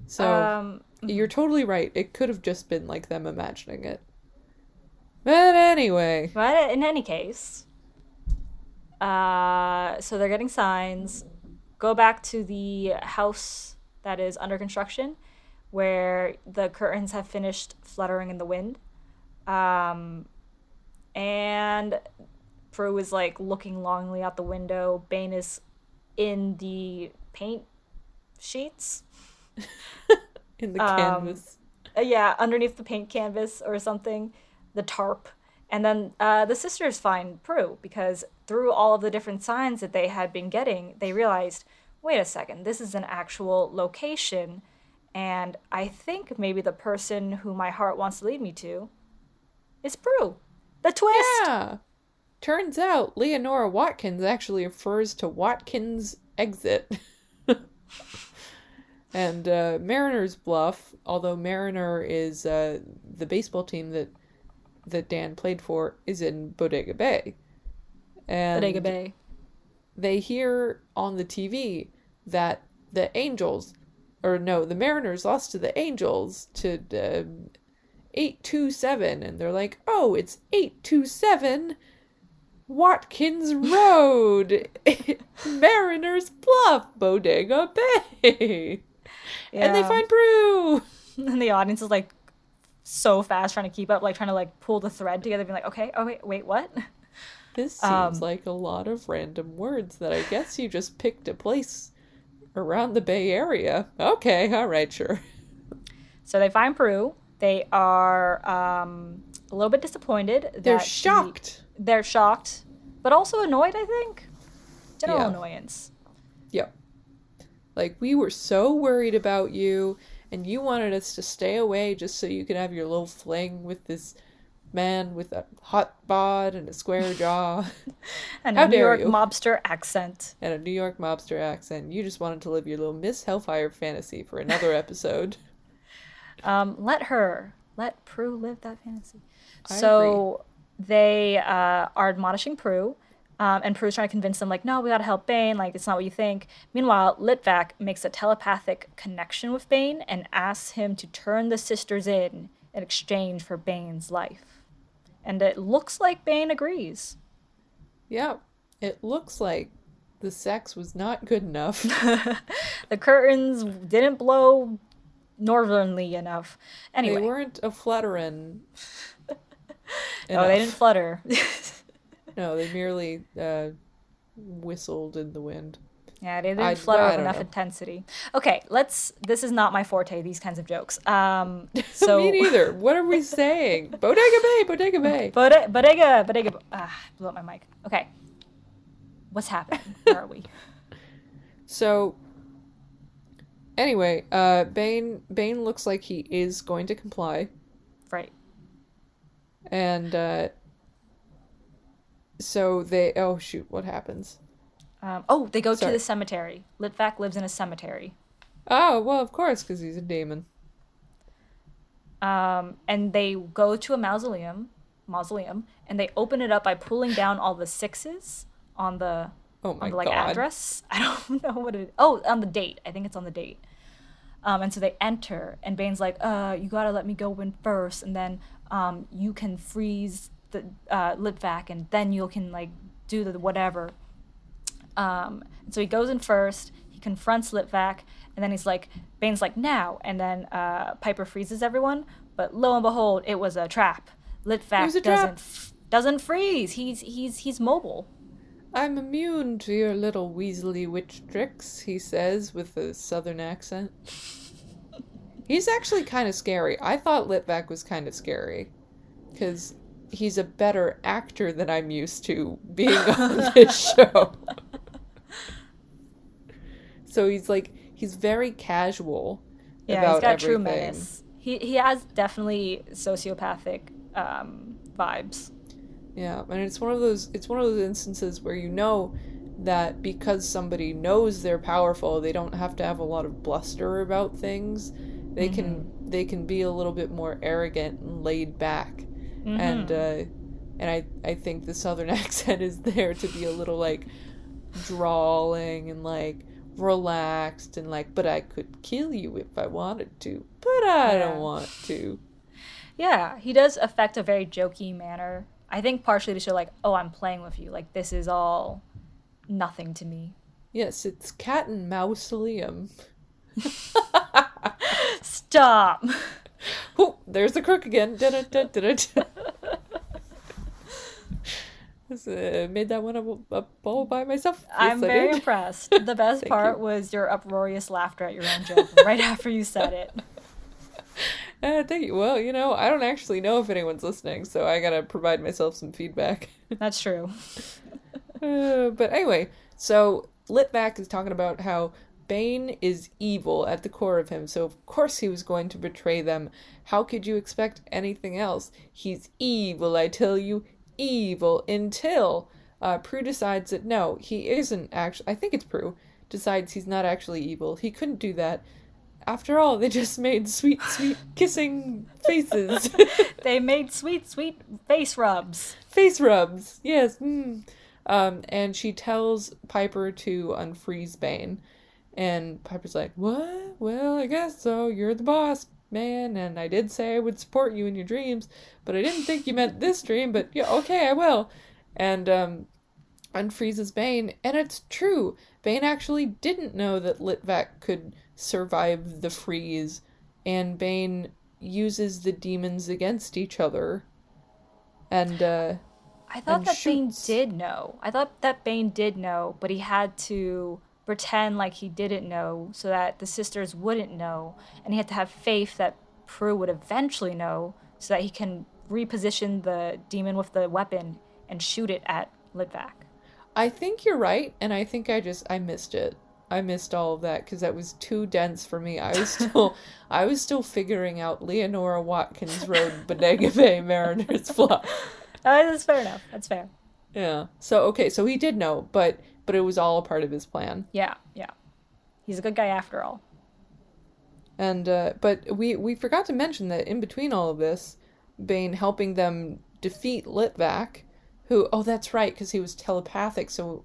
So um, you're totally right. It could have just been like them imagining it. But anyway, But in any case, uh, so they're getting signs. Go back to the house that is under construction, where the curtains have finished fluttering in the wind. Um, and Prue is like looking longingly out the window. Bane is in the paint sheets. *laughs* in the Um, canvas. Uh, yeah, underneath the paint canvas or something, the tarp. And then uh, the sisters find Prue because through all of the different signs that they had been getting, they realized wait a second, this is an actual location. And I think maybe the person who my heart wants to lead me to is Prue. The twist! Yeah. Turns out Leonora Watkins actually refers to Watkins exit. *laughs* and uh, Mariner's Bluff, although Mariner is uh, the baseball team that that Dan played for, is in Bodega Bay. And Bodega Bay. they hear on the TV that the Angels, or no, the Mariners lost to the Angels to um, 827, and they're like, oh, it's 827 Watkins Road, *laughs* Mariners Bluff, Bodega Bay. And they find Prue. *laughs* and the audience is like so fast trying to keep up, like trying to like pull the thread together, being like, okay, oh wait, wait, what? This seems Um, like a lot of random words that I guess you just picked a place around the Bay Area. Okay, all right, sure. So they find Prue. They are um, a little bit disappointed. They're that the- shocked. they're shocked, but also annoyed. I think general Yeah. annoyance. Yep. Like we were so worried about you and you wanted us to stay away just so you could have your little fling with this man with a hot bod and a square jaw *laughs* And How a New York you. mobster accent. and a New York mobster accent. You just wanted to live your little Miss Hellfire fantasy for another *laughs* episode. Um, let her, let Prue live that fantasy. I so they uh, are admonishing Prue, um, and Prue's trying to convince them, like, no, we gotta help Bane. Like, it's not what you think. Meanwhile, Litvak makes a telepathic connection with Bane and asks him to turn the sisters in in exchange for Bane's life. And it looks like Bane agrees. Yep. It looks like the sex was not good enough. *laughs* The curtains didn't blow northernly enough. Anyway, They weren't a fluttering. *laughs* oh, they didn't flutter. *laughs* No, they merely uh, whistled in the wind. Yeah, they didn't flutter with enough know. intensity. Okay, let's. This is not my forte. These kinds of jokes. Um, *laughs* so Me neither. *laughs* What are we saying? Bodega Bay, Bodega Bay. Bode- bodega, bodega. Ah, blew up my mic. Okay, what's happening? Where are we? *laughs* So anyway, uh Bane Bane looks like he is going to comply Right. and uh so they oh shoot, what happens? Um, oh, they go Sorry. to the cemetery. Litvak lives in a cemetery. Oh, well, of course cuz he's a demon. Um, and they go to a mausoleum, mausoleum, and they open it up by pulling down all the sixes on the Oh my on the like god. address. *laughs* I don't know what it. Oh, on the date. I think it's on the date. Um, and so they enter, and Bane's like, "Uh, you gotta let me go in first, and then um, you can freeze the uh, Litvak, and then you can like do the whatever." Um, and so he goes in first. He confronts Litvak, and then he's like, Bane's like, "Now!" And then uh, Piper freezes everyone, but lo and behold, it was a trap. Litvak was a doesn't trap. f- doesn't freeze. He's he's he's mobile. I'm immune to your little Weasley witch tricks, he says with a southern accent. *laughs* He's actually kind of scary. I thought Litvak was kind of scary because he's a better actor than I'm used to being on *laughs* this show. So he's like he's very casual Yeah, he's got true everything. menace. He he has definitely sociopathic um, vibes. Yeah, and it's one of those it's one of those instances where you know that because somebody knows they're powerful, they don't have to have a lot of bluster about things. They can they can be a little bit more arrogant and laid back, and uh, and I I think the southern *laughs* accent is there to be a little like drawling and like relaxed and like, but I could kill you if I wanted to, but I Yeah. don't want to. Yeah, he does affect a very jokey manner. I think partially to show like, oh, I'm playing with you. Like this is all nothing to me. Yes, it's cat and mausoleum. *laughs* Stop. *laughs* Oh, there's the crook again. Dun-dun-dun-dun-dun. *laughs* Made that one up, up all by myself. Yes, I'm very impressed. The *laughs* best part you. was your uproarious laughter at your own joke *laughs* right after you said it. *laughs* Uh, thank you. Well, you know, I don't actually know if anyone's listening, so I gotta provide myself some feedback. That's true. Uh, but anyway, so Litvak is talking about how Bane is evil at the core of him, so of course he was going to betray them. How could you expect anything else? He's evil, I tell you, evil until uh, Prue decides that no, he isn't actually. I think it's Prue decides he's not actually evil. He couldn't do that. After all, they just made sweet, sweet *laughs* kissing faces. *laughs* They made sweet, sweet face rubs. face rubs. Yes. Mm. Um, and she tells Piper to unfreeze Bane, and Piper's like, "What? Well, I guess so. You're the boss, man. And I did say I would support you in your dreams, but I didn't think you meant this dream. But yeah, okay, I will." And um, unfreezes Bane, and it's true. Bane actually didn't know that Litvak could survive the freeze, and Bane uses the demons against each other. And uh I thought that Bane did know. I thought that Bane did know, but he had to pretend like he didn't know so that the sisters wouldn't know. And he had to have faith that Prue would eventually know so that he can reposition the demon with the weapon and shoot it at Litvak. I think you're right, and I think I just I missed it. I missed all of that because that was too dense for me. I was still *laughs* I was still figuring out Leonora Watkins Road Bodega Bay Mariners Fluff. Uh, that's fair enough. That's fair. Yeah. So okay, so he did know, but but it was all a part of his plan. Yeah, yeah. He's a good guy after all. And uh, but we we forgot to mention that in between all of this, Bane helping them defeat Litvak, who oh that's right because he was telepathic, so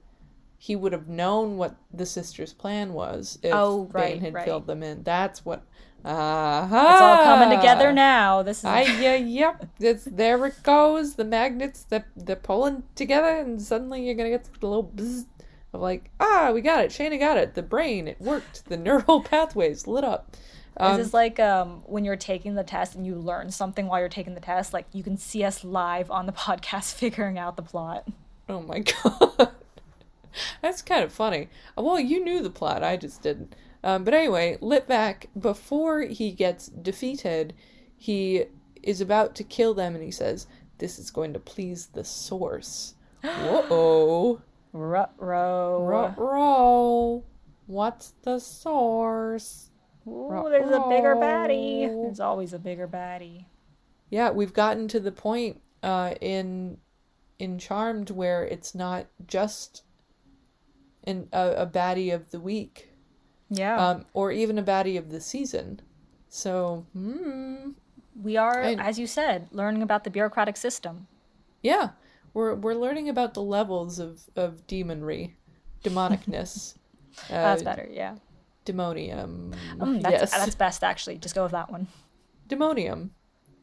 he would have known what the sisters' plan was if Oh, right, Bane had right. filled them in. That's what. Aha! It's all coming together now. This is I *laughs* yeah yep. It's there it goes. The magnets that they're pulling together, and suddenly you're gonna get the little bzz of like ah we got it. Shayna got it. The brain it worked. The *laughs* neural pathways lit up. Um, this is like um, when you're taking the test and you learn something while you're taking the test. Like you can see us live on the *laughs* podcast figuring out the plot. Oh my god. That's kind of funny. Well, you knew the plot, I just didn't. Um, but anyway, Litvak, before he gets defeated, he is about to kill them and he says, This is going to please the source. *gasps* Whoa. Ruh-roh. Ruh-roh. What's the source? Ooh, there's a bigger baddie. There's always a bigger baddie. Yeah, we've gotten to the point uh, in in Charmed where it's not just an, a, a baddie of the week, Yeah. um, or even a baddie of the season. So, hmm, we are, I- as you said, learning about the bureaucratic system. yeah, we're we're learning about the levels of of demonry, demonicness, *laughs* uh, That's better, yeah. demonium. Mm, that's, yes, that's best, actually. Just go with that one. demonium.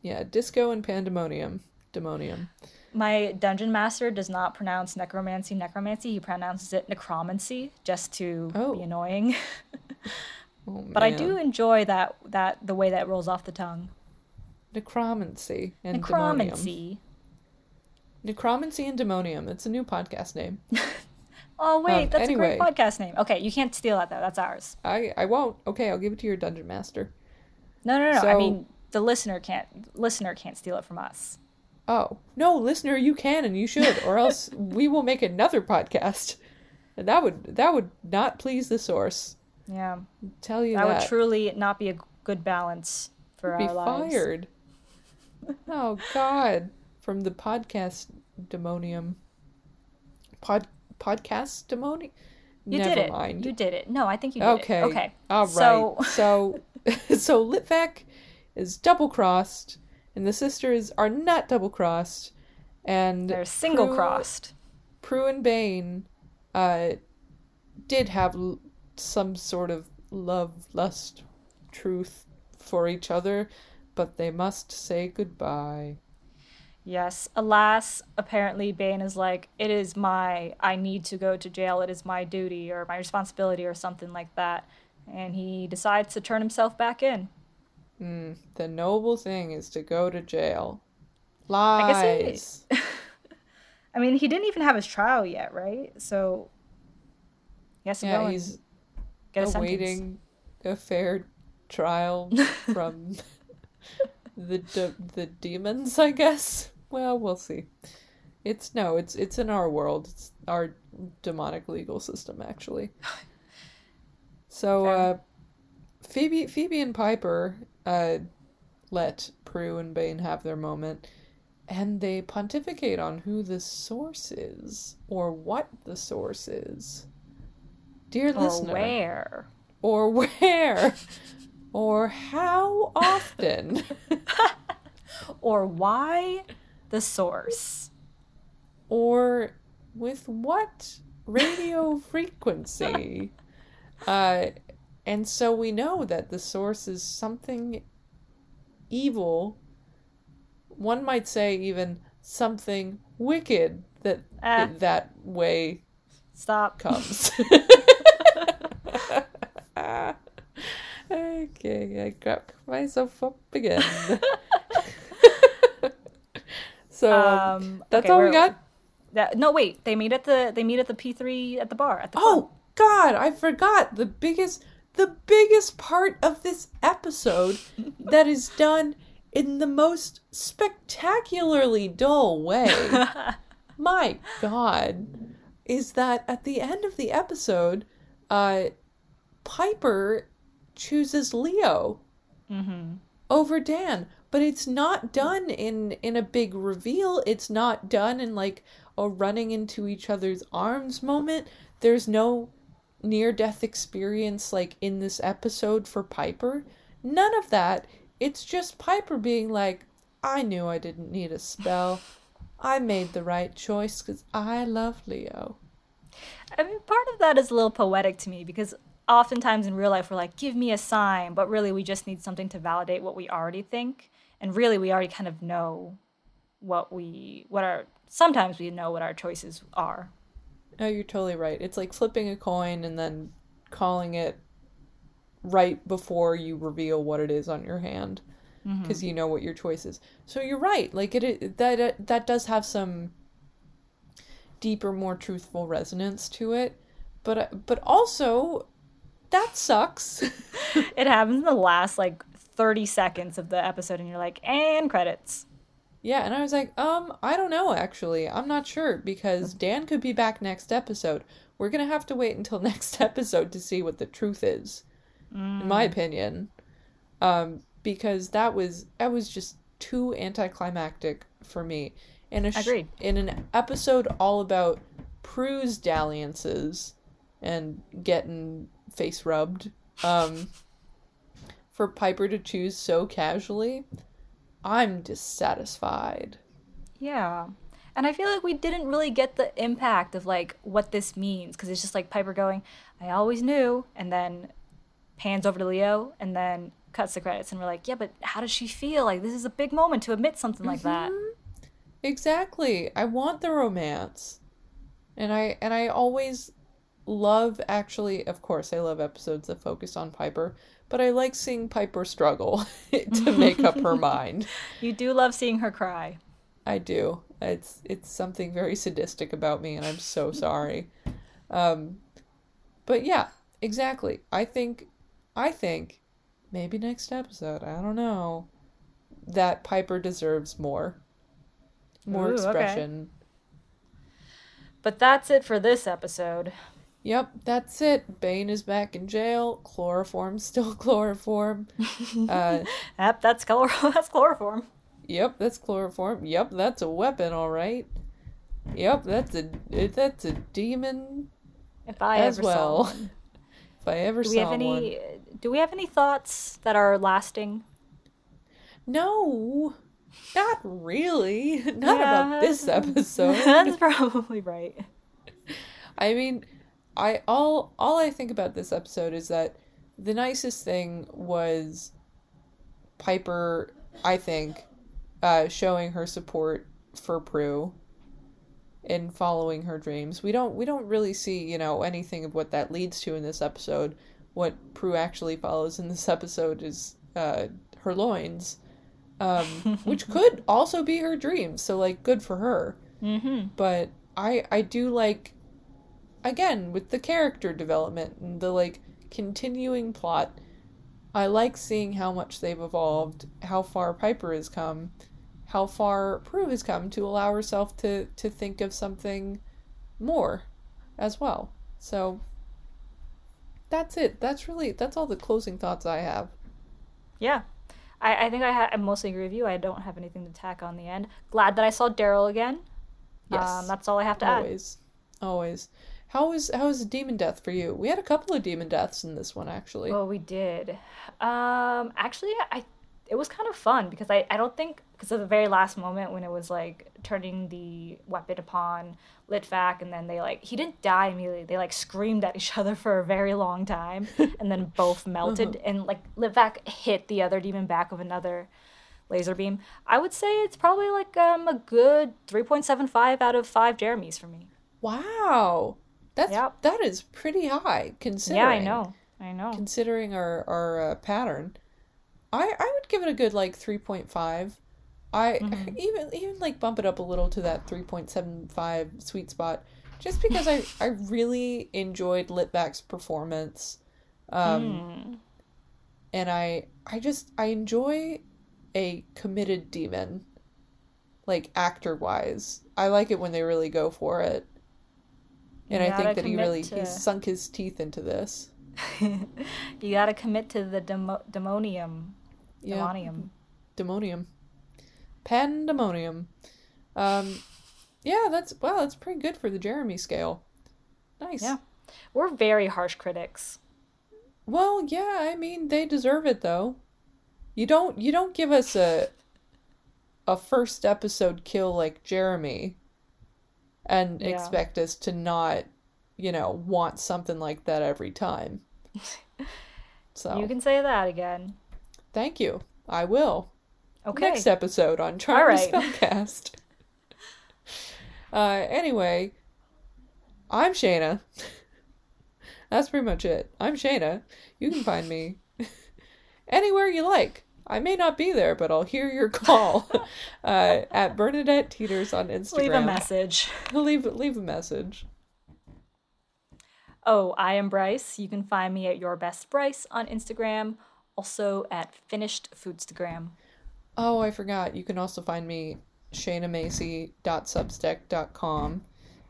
Yeah, disco and pandemonium. Demonium. My dungeon master does not pronounce necromancy necromancy. He pronounces it necromancy just to Oh. be annoying. *laughs* Oh, but I do enjoy that that the way that rolls off the tongue. necromancy and demonium. Necromancy. Necromancy and Demonium. It's a new podcast name. *laughs* Oh wait, Um, that's anyway. a great podcast name. Okay, you can't steal that though. That's ours. I I won't. Okay, I'll give it to your dungeon master. No, no, no. I mean, the listener can't. Listener can't steal it from us. Oh no, listener, you can and you should, or else *laughs* we will make another podcast, and that would that would not please the source. Yeah, Tell you that that, would truly not be a good balance for be our lives. fired. oh God, from the podcast demonium. Pod podcast demonium. You Never did it. mind. You did it. No, I think you did okay. it. Okay. All right. So *laughs* So so Litvak is double crossed, and the sisters are not double crossed, and They're single Prue- crossed. Prue and Bane, uh, did have l- some sort of love, lust, truth for each other, but they must say goodbye. Yes. Alas, apparently Bane is like, it is my, I need to go to jail. It is my duty or my responsibility or something like that. And he decides to turn himself back in. Mm, the noble thing is to go to jail. guess he- Lies. *laughs* I mean, he didn't even have his trial yet, right? So he has to go Yeah, he's get a awaiting a fair trial *laughs* from the de- the demons, I guess. Well, we'll see. It's no, it's it's in our world. It's our demonic legal system, actually. *laughs* So, uh, Phoebe, Phoebe and Piper, uh, let Prue and Bane have their moment, and they pontificate on who the source is or what the source is. Dear Or listener, where? or where or how often *laughs* Or why the source? or with what radio frequency uh and so we know that the source is something evil one might say even something wicked that Ah. that way Stop. comes *laughs* okay i got myself up again *laughs* so um, Um, that's okay, all we got That, no, wait. They meet at the they meet at the P three at the bar at the club. oh god i forgot the biggest the biggest part of this episode that is done in the most spectacularly dull way *laughs* my god is that at the end of the episode uh piper chooses leo Mm-hmm. over Dan, but it's not done in in a big reveal. It's not done in like a running into each other's arms moment. There's no near death experience like in this episode for Piper. None of that. It's just Piper being like, "I knew I didn't need a spell. I made the right choice cuz I love Leo." I mean, part of that is a little poetic to me because oftentimes in real life we're like, give me a sign, but really we just need something to validate what we already think. And really we already kind of know what we, what our, sometimes we know what our choices are. No, you're totally right. It's like flipping a coin and then calling it right before you reveal what it is on your hand because you know what your choice is. So you're right. Like it, it that uh, that does have some deeper, more truthful resonance to it. But uh, but also that sucks. *laughs* It happens in the last like 30 seconds of the episode and you're like, and credits. Yeah, and I was like, um, I don't know actually. I'm not sure because Dan could be back next episode. We're going to have to wait until *laughs* next episode to see what the truth is. in my opinion um because that was that was just too anticlimactic for me in a sh- Agreed. in an episode all about Prue's dalliances and getting face rubbed um *laughs* for Piper to choose so casually I'm dissatisfied Yeah. And I feel like we didn't really get the impact of like what this means because it's just like Piper going, I always knew, and then pans over to Leo and then cuts the credits. And we're like, yeah, but how does she feel? Like, this is a big moment to admit something like that. Mm-hmm. Exactly. I want the romance. And I and I always love actually of course I love episodes that focus on Piper, but I like seeing Piper struggle *laughs* to *laughs* make up her mind. You do love seeing her cry. I do. It's it's something very sadistic about me and I'm so sorry. Um but yeah, exactly. I think I think maybe next episode, I don't know, that Piper deserves more. More Ooh, okay. expression. But that's it for this episode. Yep, that's it. Bane is back in jail. Chloroform *laughs* still chloroform. *laughs* uh, Yep, that's color. *laughs* that's chloroform. yep, that's chloroform. Yep, that's a weapon, all right. Yep, that's a that's a demon If I as ever well. saw one. if I ever Do we have any? one. do we have any thoughts that are lasting? No, not really. Not Yeah. about this episode. That's probably right. I mean, I all all I think about this episode is that the nicest thing was Piper, I think, uh, showing her support for Prue in following her dreams. We don't we don't really see, you know, anything of what that leads to in this episode. What Prue actually follows in this episode is uh, her loins, um, *laughs* which could also be her dreams. So like, good for her Mm-hmm. but I I do like again with the character development and the like continuing plot. I like seeing how much they've evolved, how far Piper has come, how far Prue has come to allow herself to to think of something more as well. So that's it. That's really that's all the closing thoughts I have. Yeah. I, I think I, ha- I mostly agree with you. I don't have anything to tack on the end. Glad that I saw Daryl again. Yes. Um, that's all I have to add. always. Always. How was how was demon death for you? We had a couple of demon deaths in this one actually. Well, we did. Um, actually, I it was kind of fun because I, I don't think because of the very last moment when it was like turning the weapon upon Litvak and then they like he didn't die immediately. They like screamed at each *laughs* other for a very long time and then *laughs* both melted and like Litvak hit the other demon back with another laser beam. I would say it's probably like um a good 3.75 out of 5 Jeremy's for me. Wow. That's Yep. that is pretty high considering. Yeah, I know. I know. Considering our our uh, pattern. I I would give it a good like 3.5. I Mm-hmm. *laughs* even even like bump it up a little to that 3.75 sweet spot just because I *laughs* I really enjoyed Litvak's performance. Um Mm. and I I just I enjoy a committed demon like actor wise. I like it when they really go for it. And I think that he really to- he's sunk his teeth into this. *laughs* you got to commit to the demo- demonium. Yeah. Demonium. Demonium. Pandemonium. Um yeah, that's wow, that's pretty good for the Jeremy scale. Nice. Yeah. We're very harsh critics. Well, yeah, I mean they deserve it though. You don't you don't give us a a first episode kill like Jeremy and Yeah. expect us to not, you know, want something like that every time. *laughs* So You can say that again. thank you. I will. Okay. Next episode on Charm to right. *laughs* Spellcast. uh anyway, I'm Shayna. *laughs* That's pretty much it. I'm Shayna. You can find me anywhere you like. I may not be there, but I'll hear your call *laughs* *laughs* uh, at Bernadette Teeters on Instagram. Leave a message. *laughs* Leave leave a message. Oh, I am Bryce. You can find me at Your Best Bryce on Instagram, also at Finished Foodstagram. Oh, I forgot. You can also find me shanamacy.substack.com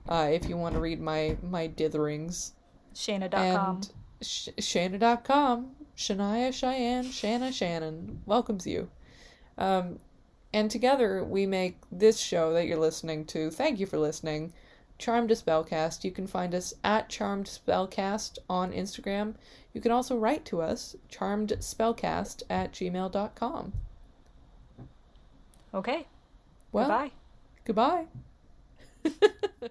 uh, if you want to read my my ditherings. Shayna.com. And sh- Shana.com, Shania Cheyenne, Shanna Shannon welcomes you. Um, and together we make this show that you're listening to. Thank you for listening. Charmed Spellcast. You can find us at Charmed Spellcast on Instagram. You can also write to us, charmedspellcast at gmail.com. Okay. Well, Goodbye. Goodbye. *laughs*